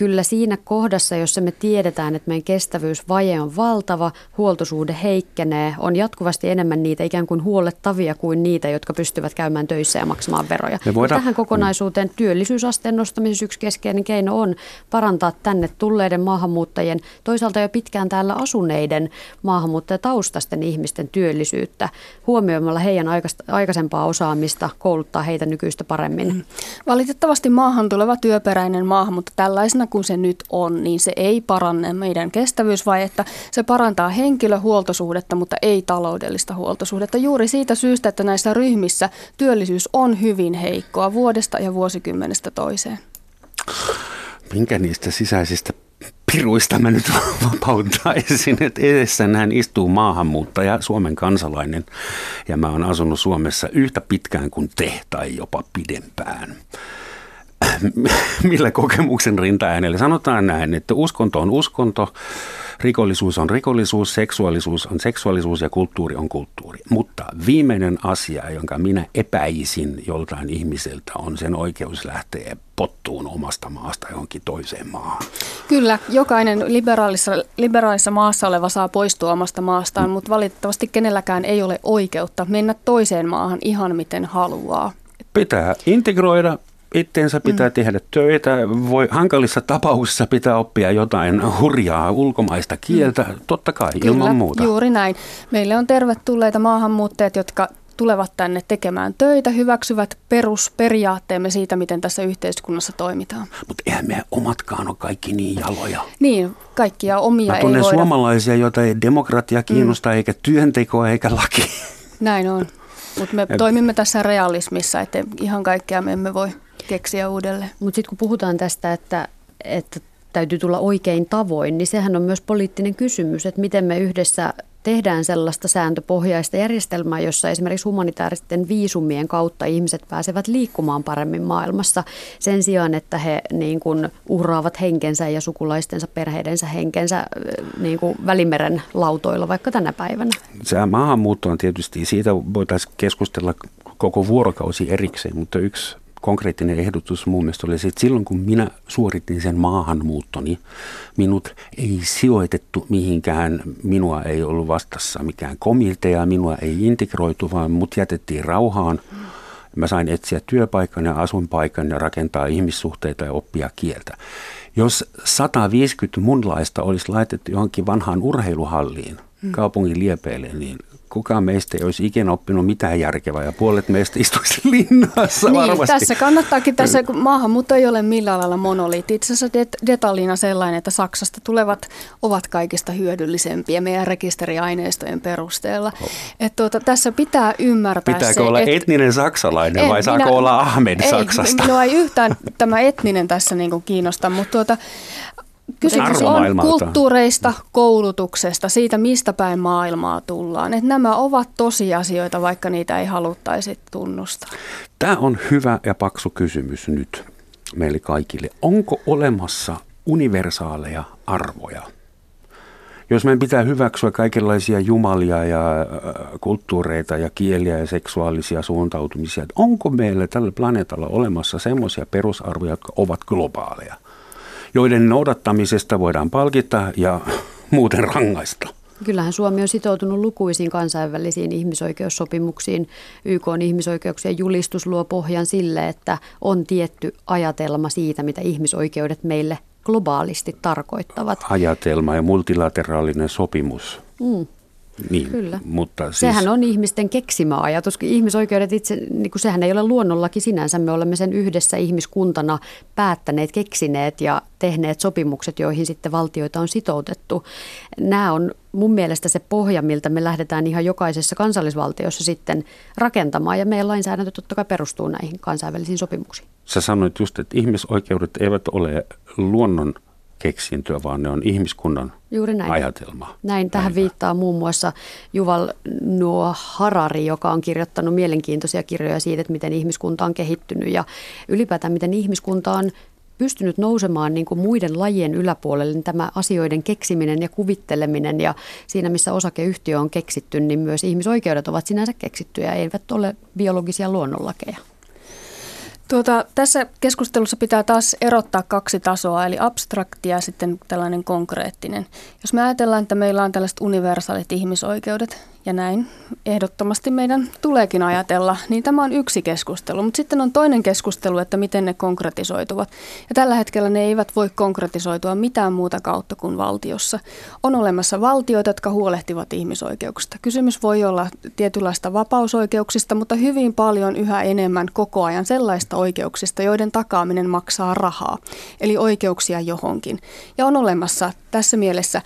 kyllä siinä kohdassa, jossa me tiedetään, että meidän kestävyysvaje on valtava, huoltosuhde heikkenee, on jatkuvasti enemmän niitä ikään kuin huolettavia kuin niitä, jotka pystyvät käymään töissä ja maksamaan veroja. voidaan... Tähän kokonaisuuteen työllisyysasteen nostamisessa yksi keskeinen keino on parantaa tänne tulleiden maahanmuuttajien, toisaalta jo pitkään täällä asuneiden maahanmuuttajataustasten ihmisten työllisyyttä, huomioimalla heidän aikaisempaa osaamista, kouluttaa heitä nykyistä paremmin. Mm. Valitettavasti maahan tuleva työperäinen maahanmuutto tällaisena kuin se nyt on, niin se ei paranne meidän kestävyysvajetta. Se parantaa henkilöhuoltosuhdetta, mutta ei taloudellista huoltosuhdetta. Juuri siitä syystä, että näissä ryhmissä työllisyys on hyvin heikkoa vuodesta ja vuosikymmenestä toiseen. Minkä niistä sisäisistä piruista mä nyt vapauttaisin, että edessä näin istuu maahanmuuttaja, Suomen kansalainen, ja mä oon asunut Suomessa yhtä pitkään kuin te tai jopa pidempään. millä kokemuksen rintaäänellä. Sanotaan näin, että uskonto on uskonto, rikollisuus on rikollisuus, seksuaalisuus on seksuaalisuus ja kulttuuri on kulttuuri. Mutta viimeinen asia, jonka minä epäisin joltain ihmiseltä, on sen oikeus lähteä pottuun omasta maasta johonkin toiseen maahan. Kyllä, jokainen liberaalissa, liberaalissa maassa oleva saa poistua omasta maastaan, mm. mutta valitettavasti kenelläkään ei ole oikeutta mennä toiseen maahan ihan miten haluaa. Pitää integroida itteensä pitää mm. tehdä töitä, voi, hankalissa tapauksissa pitää oppia jotain hurjaa ulkomaista kieltä, mm. totta kai, Kyllä, ilman muuta. juuri näin. Meille on tervetulleita maahanmuuttajat, jotka tulevat tänne tekemään töitä, hyväksyvät perusperiaatteemme siitä, miten tässä yhteiskunnassa toimitaan. Mutta eihän me omatkaan ole kaikki niin jaloja. Niin, kaikkia omia Mä ei voida. suomalaisia, joita ei demokratia kiinnosta, mm. eikä työnteko, eikä laki. Näin on. Mutta me toimimme tässä realismissa, että ihan kaikkea me emme voi keksiä uudelleen. Mutta sitten kun puhutaan tästä, että, että täytyy tulla oikein tavoin, niin sehän on myös poliittinen kysymys, että miten me yhdessä tehdään sellaista sääntöpohjaista järjestelmää, jossa esimerkiksi humanitaaristen viisumien kautta ihmiset pääsevät liikkumaan paremmin maailmassa sen sijaan, että he niin kuin uhraavat henkensä ja sukulaistensa, perheidensä henkensä niin kuin Välimeren lautoilla vaikka tänä päivänä. Se maahanmuutto on tietysti, siitä voitaisiin keskustella koko vuorokausi erikseen, mutta yksi konkreettinen ehdotus mun mielestä oli se, että silloin kun minä suoritin sen maahanmuuttoni, minut ei sijoitettu mihinkään, minua ei ollut vastassa mikään komitea, minua ei integroitu, vaan mut jätettiin rauhaan. Mä sain etsiä työpaikan ja asuinpaikan ja rakentaa ihmissuhteita ja oppia kieltä. Jos 150 munlaista olisi laitettu johonkin vanhaan urheiluhalliin, mm. kaupungin liepeille, niin kukaan meistä ei olisi ikinä oppinut mitään järkevää ja puolet meistä istuisi linnassa niin, varmasti. Tässä kannattaakin, tässä kun maahanmuutto ei ole millään lailla monoliitti. Itse asiassa det- detaljina sellainen, että Saksasta tulevat ovat kaikista hyödyllisempiä meidän rekisteriaineistojen perusteella. Oh. Et tuota, tässä pitää ymmärtää Pitääkö se, olla et, etninen saksalainen vai saako minä, olla Ahmed ei, Saksasta? Minua ei yhtään tämä etninen tässä niinku kiinnosta, mutta tuota, Kysymys on kulttuureista, koulutuksesta, siitä mistä päin maailmaa tullaan. Että nämä ovat tosiasioita, vaikka niitä ei haluttaisi tunnustaa. Tämä on hyvä ja paksu kysymys nyt meille kaikille. Onko olemassa universaaleja arvoja? Jos meidän pitää hyväksyä kaikenlaisia jumalia ja äh, kulttuureita ja kieliä ja seksuaalisia suuntautumisia, onko meillä tällä planeetalla olemassa semmoisia perusarvoja, jotka ovat globaaleja – joiden noudattamisesta voidaan palkita ja muuten rangaista. Kyllähän Suomi on sitoutunut lukuisiin kansainvälisiin ihmisoikeussopimuksiin. YK on ihmisoikeuksien julistus luo pohjan sille, että on tietty ajatelma siitä, mitä ihmisoikeudet meille globaalisti tarkoittavat. Ajatelma ja multilateraalinen sopimus. Mm. Niin, Kyllä. Mutta siis... Sehän on ihmisten keksimä ajatus. Ihmisoikeudet itse, niin kuin sehän ei ole luonnollakin sinänsä. Me olemme sen yhdessä ihmiskuntana päättäneet, keksineet ja tehneet sopimukset, joihin sitten valtioita on sitoutettu. Nämä on mun mielestä se pohja, miltä me lähdetään ihan jokaisessa kansallisvaltiossa sitten rakentamaan. Ja meidän lainsäädäntö totta kai perustuu näihin kansainvälisiin sopimuksiin. Sä sanoit just, että ihmisoikeudet eivät ole luonnon keksintöä, vaan ne on ihmiskunnan Juuri näin. ajatelma. Näin, tähän Näin. viittaa muun muassa Juval Noah Harari, joka on kirjoittanut mielenkiintoisia kirjoja siitä, että miten ihmiskunta on kehittynyt ja ylipäätään miten ihmiskunta on pystynyt nousemaan niin kuin muiden lajien yläpuolelle, niin tämä asioiden keksiminen ja kuvitteleminen ja siinä missä osakeyhtiö on keksitty, niin myös ihmisoikeudet ovat sinänsä keksittyjä, eivät ole biologisia luonnonlakeja. Tuota, tässä keskustelussa pitää taas erottaa kaksi tasoa, eli abstrakti ja sitten tällainen konkreettinen. Jos me ajatellaan, että meillä on tällaiset universaalit ihmisoikeudet, ja näin ehdottomasti meidän tuleekin ajatella, niin tämä on yksi keskustelu. Mutta sitten on toinen keskustelu, että miten ne konkretisoituvat. Ja tällä hetkellä ne eivät voi konkretisoitua mitään muuta kautta kuin valtiossa. On olemassa valtioita, jotka huolehtivat ihmisoikeuksista. Kysymys voi olla tietynlaista vapausoikeuksista, mutta hyvin paljon yhä enemmän koko ajan sellaista oikeuksista, joiden takaaminen maksaa rahaa. Eli oikeuksia johonkin. Ja on olemassa tässä mielessä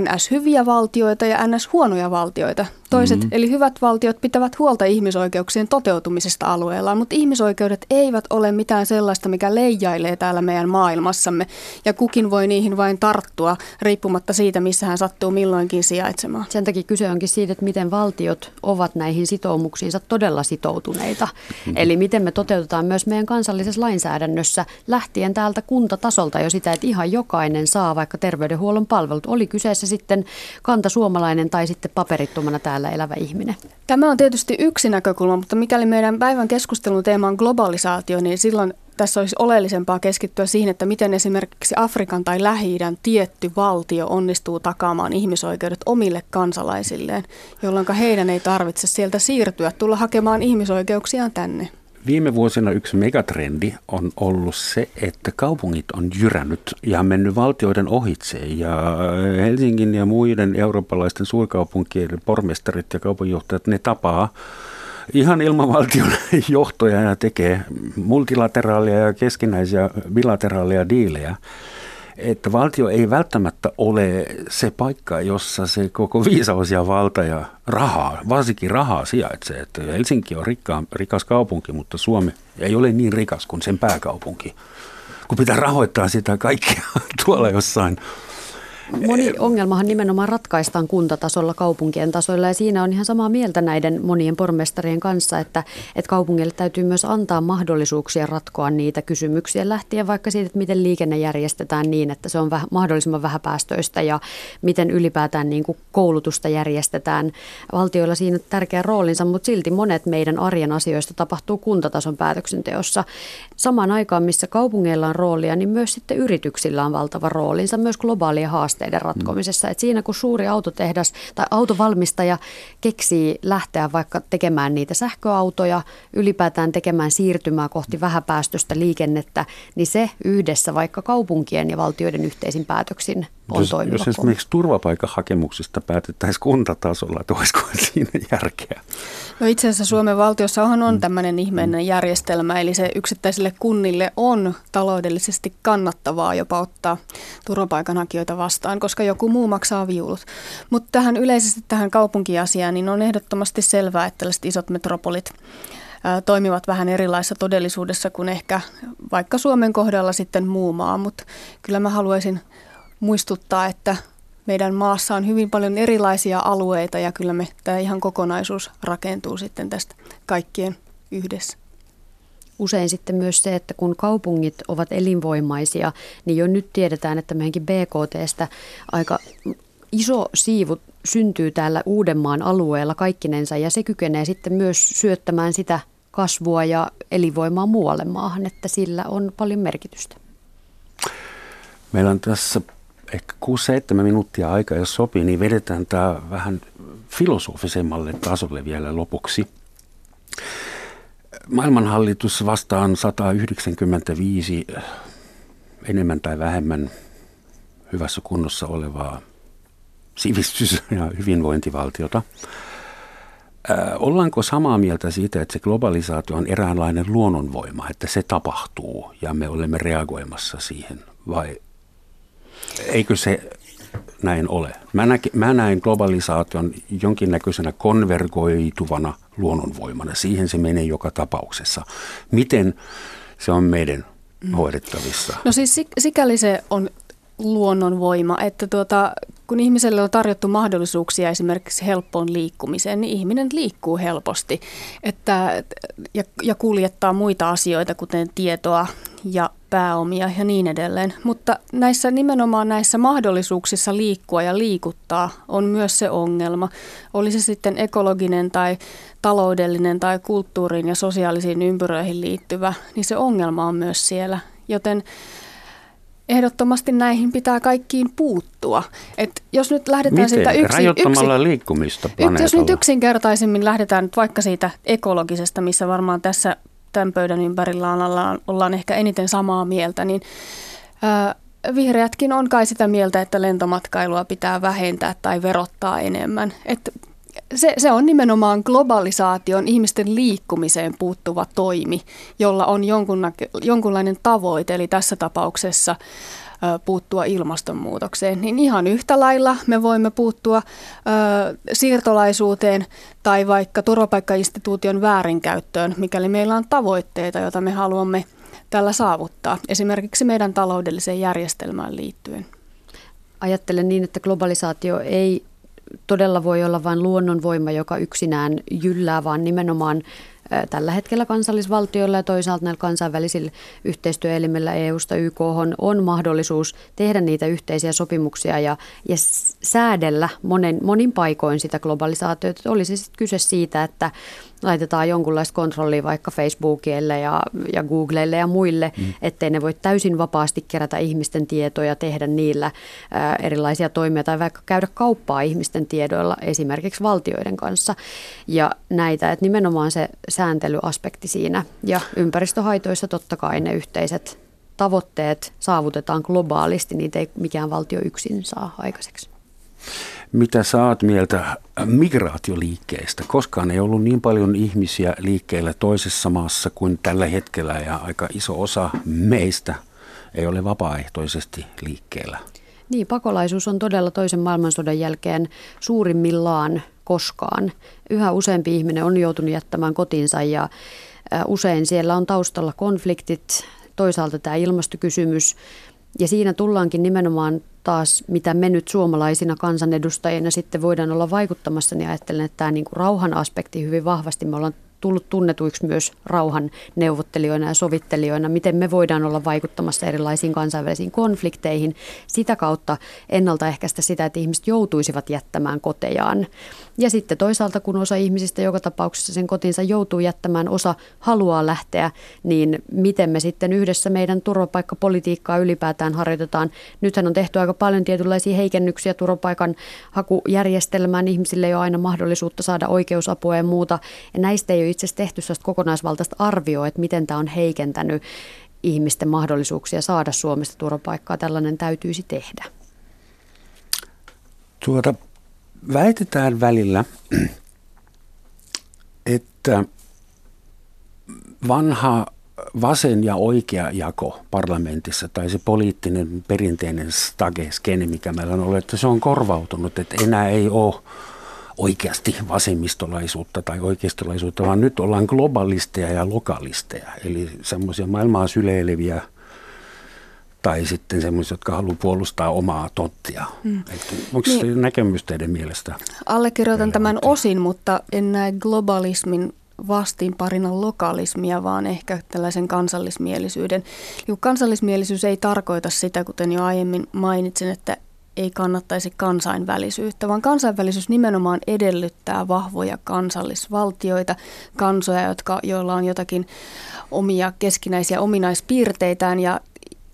NS-hyviä valtioita ja NS-huonoja valtioita. Toiset, mm-hmm. eli hyvät valtiot, pitävät huolta ihmisoikeuksien toteutumisesta alueellaan, mutta ihmisoikeudet eivät ole mitään sellaista, mikä leijailee täällä meidän maailmassamme, ja kukin voi niihin vain tarttua, riippumatta siitä, missä hän sattuu milloinkin sijaitsemaan. Sen takia kyse onkin siitä, että miten valtiot ovat näihin sitoumuksiinsa todella sitoutuneita. Mm-hmm. Eli miten me toteutetaan myös meidän kansallisessa lainsäädännössä, lähtien täältä kuntatasolta jo sitä, että ihan jokainen saa vaikka terveydenhuollon palvelut. Oli kyseessä sitten kanta suomalainen tai sitten paperittomana täällä täällä elävä ihminen. Tämä on tietysti yksi näkökulma, mutta mikäli meidän päivän keskustelun teema on globalisaatio, niin silloin tässä olisi oleellisempaa keskittyä siihen, että miten esimerkiksi Afrikan tai lähi tietty valtio onnistuu takaamaan ihmisoikeudet omille kansalaisilleen, jolloin heidän ei tarvitse sieltä siirtyä, tulla hakemaan ihmisoikeuksiaan tänne. Viime vuosina yksi megatrendi on ollut se, että kaupungit on jyrännyt ja mennyt valtioiden ohitse. Ja Helsingin ja muiden eurooppalaisten suurkaupunkien pormestarit ja kaupunjohtajat, ne tapaa ihan ilman valtion johtoja ja tekee multilateraalia ja keskinäisiä bilateraalia diilejä että valtio ei välttämättä ole se paikka, jossa se koko viisaus ja valta ja rahaa, varsinkin rahaa sijaitsee. Että Helsinki on rikka, rikas kaupunki, mutta Suomi ei ole niin rikas kuin sen pääkaupunki. Kun pitää rahoittaa sitä kaikkea tuolla jossain moni ongelmahan nimenomaan ratkaistaan kuntatasolla, kaupunkien tasoilla ja siinä on ihan samaa mieltä näiden monien pormestarien kanssa, että, että kaupungille täytyy myös antaa mahdollisuuksia ratkoa niitä kysymyksiä lähtien vaikka siitä, että miten liikenne järjestetään niin, että se on väh, mahdollisimman vähäpäästöistä ja miten ylipäätään niin kuin koulutusta järjestetään. Valtioilla siinä tärkeä roolinsa, mutta silti monet meidän arjen asioista tapahtuu kuntatason päätöksenteossa. Samaan aikaan, missä kaupungeilla on roolia, niin myös sitten yrityksillä on valtava roolinsa myös globaalien haasteiden ratkomisessa. Et siinä kun suuri autotehdas tai autovalmistaja keksii lähteä vaikka tekemään niitä sähköautoja, ylipäätään tekemään siirtymää kohti vähäpäästöistä liikennettä, niin se yhdessä vaikka kaupunkien ja valtioiden yhteisin päätöksin on jos, toimiva jos esimerkiksi turvapaikkahakemuksista päätettäisiin kuntatasolla, että olisiko siinä järkeä? No itse asiassa Suomen valtiossahan on tämmöinen ihmeinen järjestelmä, eli se yksittäisille kunnille on taloudellisesti kannattavaa jopa ottaa turvapaikanhakijoita vastaan, koska joku muu maksaa viulut. Mutta tähän yleisesti tähän kaupunkiasiaan, niin on ehdottomasti selvää, että tällaiset isot metropolit toimivat vähän erilaisessa todellisuudessa kuin ehkä vaikka Suomen kohdalla sitten muu maa, mutta kyllä mä haluaisin muistuttaa, että meidän maassa on hyvin paljon erilaisia alueita ja kyllä me tämä ihan kokonaisuus rakentuu sitten tästä kaikkien yhdessä. Usein sitten myös se, että kun kaupungit ovat elinvoimaisia, niin jo nyt tiedetään, että meidänkin BKTstä aika iso siivu syntyy täällä Uudenmaan alueella kaikkinensa ja se kykenee sitten myös syöttämään sitä kasvua ja elinvoimaa muualle maahan, että sillä on paljon merkitystä. Meillä on tässä ehkä 6-7 minuuttia aikaa, jos sopii, niin vedetään tämä vähän filosofisemmalle tasolle vielä lopuksi. Maailmanhallitus vastaan 195 enemmän tai vähemmän hyvässä kunnossa olevaa sivistys- ja hyvinvointivaltiota. ollaanko samaa mieltä siitä, että se globalisaatio on eräänlainen luonnonvoima, että se tapahtuu ja me olemme reagoimassa siihen, vai Eikö se näin ole? Mä, näke, mä näen globalisaation jonkinnäköisenä konvergoituvana luonnonvoimana. Siihen se menee joka tapauksessa. Miten se on meidän hoidettavissa? No siis sikäli se on luonnonvoima, että tuota, kun ihmiselle on tarjottu mahdollisuuksia esimerkiksi helppoon liikkumiseen, niin ihminen liikkuu helposti että, ja, ja kuljettaa muita asioita, kuten tietoa ja pääomia ja niin edelleen. Mutta näissä nimenomaan näissä mahdollisuuksissa liikkua ja liikuttaa on myös se ongelma. Oli se sitten ekologinen tai taloudellinen tai kulttuuriin ja sosiaalisiin ympyröihin liittyvä, niin se ongelma on myös siellä. Joten Ehdottomasti näihin pitää kaikkiin puuttua. Et jos nyt lähdetään Miten? siitä yksin, Rajoittamalla yksin, liikkumista planeetalla. Jos nyt yksinkertaisemmin lähdetään nyt vaikka siitä ekologisesta, missä varmaan tässä tämän pöydän ympärillä ollaan, ollaan ehkä eniten samaa mieltä, niin ää, vihreätkin on kai sitä mieltä, että lentomatkailua pitää vähentää tai verottaa enemmän. Et se, se on nimenomaan globalisaation, ihmisten liikkumiseen puuttuva toimi, jolla on jonkunlainen tavoite, eli tässä tapauksessa puuttua ilmastonmuutokseen, niin ihan yhtä lailla me voimme puuttua ö, siirtolaisuuteen tai vaikka turvapaikkainstituution väärinkäyttöön, mikäli meillä on tavoitteita, joita me haluamme tällä saavuttaa, esimerkiksi meidän taloudelliseen järjestelmään liittyen. Ajattelen niin, että globalisaatio ei todella voi olla vain luonnonvoima, joka yksinään jyllää, vaan nimenomaan tällä hetkellä kansallisvaltioilla ja toisaalta näillä kansainvälisillä yhteistyöelimillä EU-sta YK on mahdollisuus tehdä niitä yhteisiä sopimuksia ja, ja säädellä monen, monin paikoin sitä globalisaatiota. Olisi sitten kyse siitä, että laitetaan jonkunlaista kontrollia vaikka Facebookille ja, ja Googlelle ja muille, mm. ettei ne voi täysin vapaasti kerätä ihmisten tietoja, tehdä niillä ää, erilaisia toimia tai vaikka käydä kauppaa ihmisten tiedoilla esimerkiksi valtioiden kanssa. Ja näitä, että nimenomaan se sääntelyaspekti siinä ja ympäristöhaitoissa totta kai ne yhteiset tavoitteet saavutetaan globaalisti, niitä ei mikään valtio yksin saa aikaiseksi. Mitä saat mieltä migraatioliikkeestä? Koskaan ei ollut niin paljon ihmisiä liikkeellä toisessa maassa kuin tällä hetkellä ja aika iso osa meistä ei ole vapaaehtoisesti liikkeellä. Niin, pakolaisuus on todella toisen maailmansodan jälkeen suurimmillaan koskaan. Yhä useampi ihminen on joutunut jättämään kotinsa ja usein siellä on taustalla konfliktit, toisaalta tämä ilmastokysymys. Ja siinä tullaankin nimenomaan taas, mitä me nyt suomalaisina kansanedustajina sitten voidaan olla vaikuttamassa, niin ajattelen, että tämä niin kuin rauhan aspekti hyvin vahvasti, me ollaan tullut tunnetuiksi myös rauhan neuvottelijoina ja sovittelijoina, miten me voidaan olla vaikuttamassa erilaisiin kansainvälisiin konflikteihin, sitä kautta ennaltaehkäistä sitä, että ihmiset joutuisivat jättämään kotejaan. Ja sitten toisaalta, kun osa ihmisistä joka tapauksessa sen kotinsa joutuu jättämään, osa haluaa lähteä, niin miten me sitten yhdessä meidän turvapaikkapolitiikkaa ylipäätään harjoitetaan. Nythän on tehty aika paljon tietynlaisia heikennyksiä turvapaikan hakujärjestelmään. Ihmisille ei ole aina mahdollisuutta saada oikeusapua ja muuta. Ja näistä ei ole itse asiassa tehty kokonaisvaltaista arvioa, että miten tämä on heikentänyt ihmisten mahdollisuuksia saada Suomesta turvapaikkaa. Tällainen täytyisi tehdä. Tuota, väitetään välillä, että vanha vasen ja oikea jako parlamentissa tai se poliittinen perinteinen stage-skene, mikä meillä on ollut, että se on korvautunut, että enää ei ole oikeasti vasemmistolaisuutta tai oikeistolaisuutta, vaan nyt ollaan globalisteja ja lokalisteja, eli semmoisia maailmaa syleileviä tai sitten semmoisia, jotka haluaa puolustaa omaa tottia. Mm. onko niin. se näkemys teidän mielestä? Allekirjoitan tämän osin, mutta en näe globalismin vastinparina lokalismia, vaan ehkä tällaisen kansallismielisyyden. Kansallismielisyys ei tarkoita sitä, kuten jo aiemmin mainitsin, että ei kannattaisi kansainvälisyyttä, vaan kansainvälisyys nimenomaan edellyttää vahvoja kansallisvaltioita, kansoja, jotka, joilla on jotakin omia keskinäisiä ominaispiirteitään ja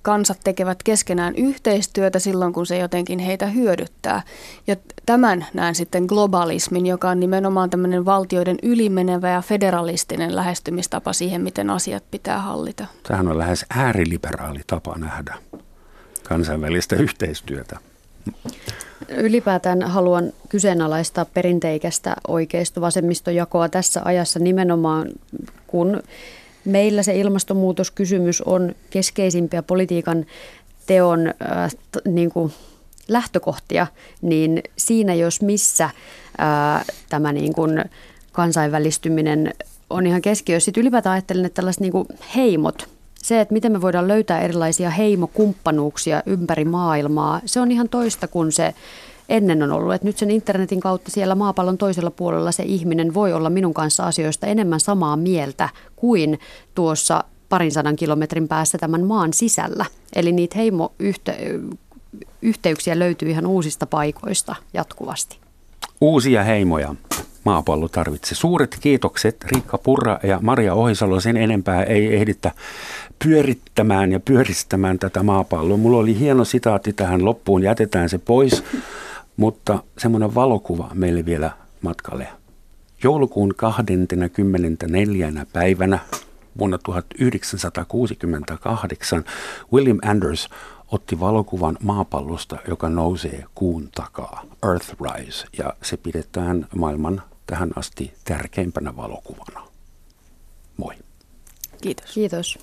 kansat tekevät keskenään yhteistyötä silloin, kun se jotenkin heitä hyödyttää. Ja tämän näen sitten globalismin, joka on nimenomaan tämmöinen valtioiden ylimenevä ja federalistinen lähestymistapa siihen, miten asiat pitää hallita. Tähän on lähes ääriliberaali tapa nähdä kansainvälistä yhteistyötä. Ylipäätään haluan kyseenalaistaa perinteikästä oikeisto-vasemmistojakoa tässä ajassa nimenomaan, kun meillä se ilmastonmuutoskysymys on keskeisimpiä politiikan teon äh, niin kuin lähtökohtia, niin siinä jos missä äh, tämä niin kuin kansainvälistyminen on ihan keskiössä. Sitten ylipäätään ajattelen, että tällaiset niin kuin heimot, se, että miten me voidaan löytää erilaisia heimokumppanuuksia ympäri maailmaa, se on ihan toista kuin se ennen on ollut. Että nyt sen internetin kautta siellä maapallon toisella puolella se ihminen voi olla minun kanssa asioista enemmän samaa mieltä kuin tuossa parin sadan kilometrin päässä tämän maan sisällä. Eli niitä heimoyhteyksiä löytyy ihan uusista paikoista jatkuvasti. Uusia heimoja maapallo tarvitsee. Suuret kiitokset Riikka Purra ja Maria Ohisalo. Sen enempää ei ehditä pyörittämään ja pyöristämään tätä maapalloa. Mulla oli hieno sitaatti tähän loppuun, jätetään se pois, mutta semmoinen valokuva meille vielä matkalle. Joulukuun 24. päivänä vuonna 1968 William Anders otti valokuvan maapallosta, joka nousee kuun takaa, Earthrise, ja se pidetään maailman tähän asti tärkeimpänä valokuvana. Moi. Kiitos. Kiitos.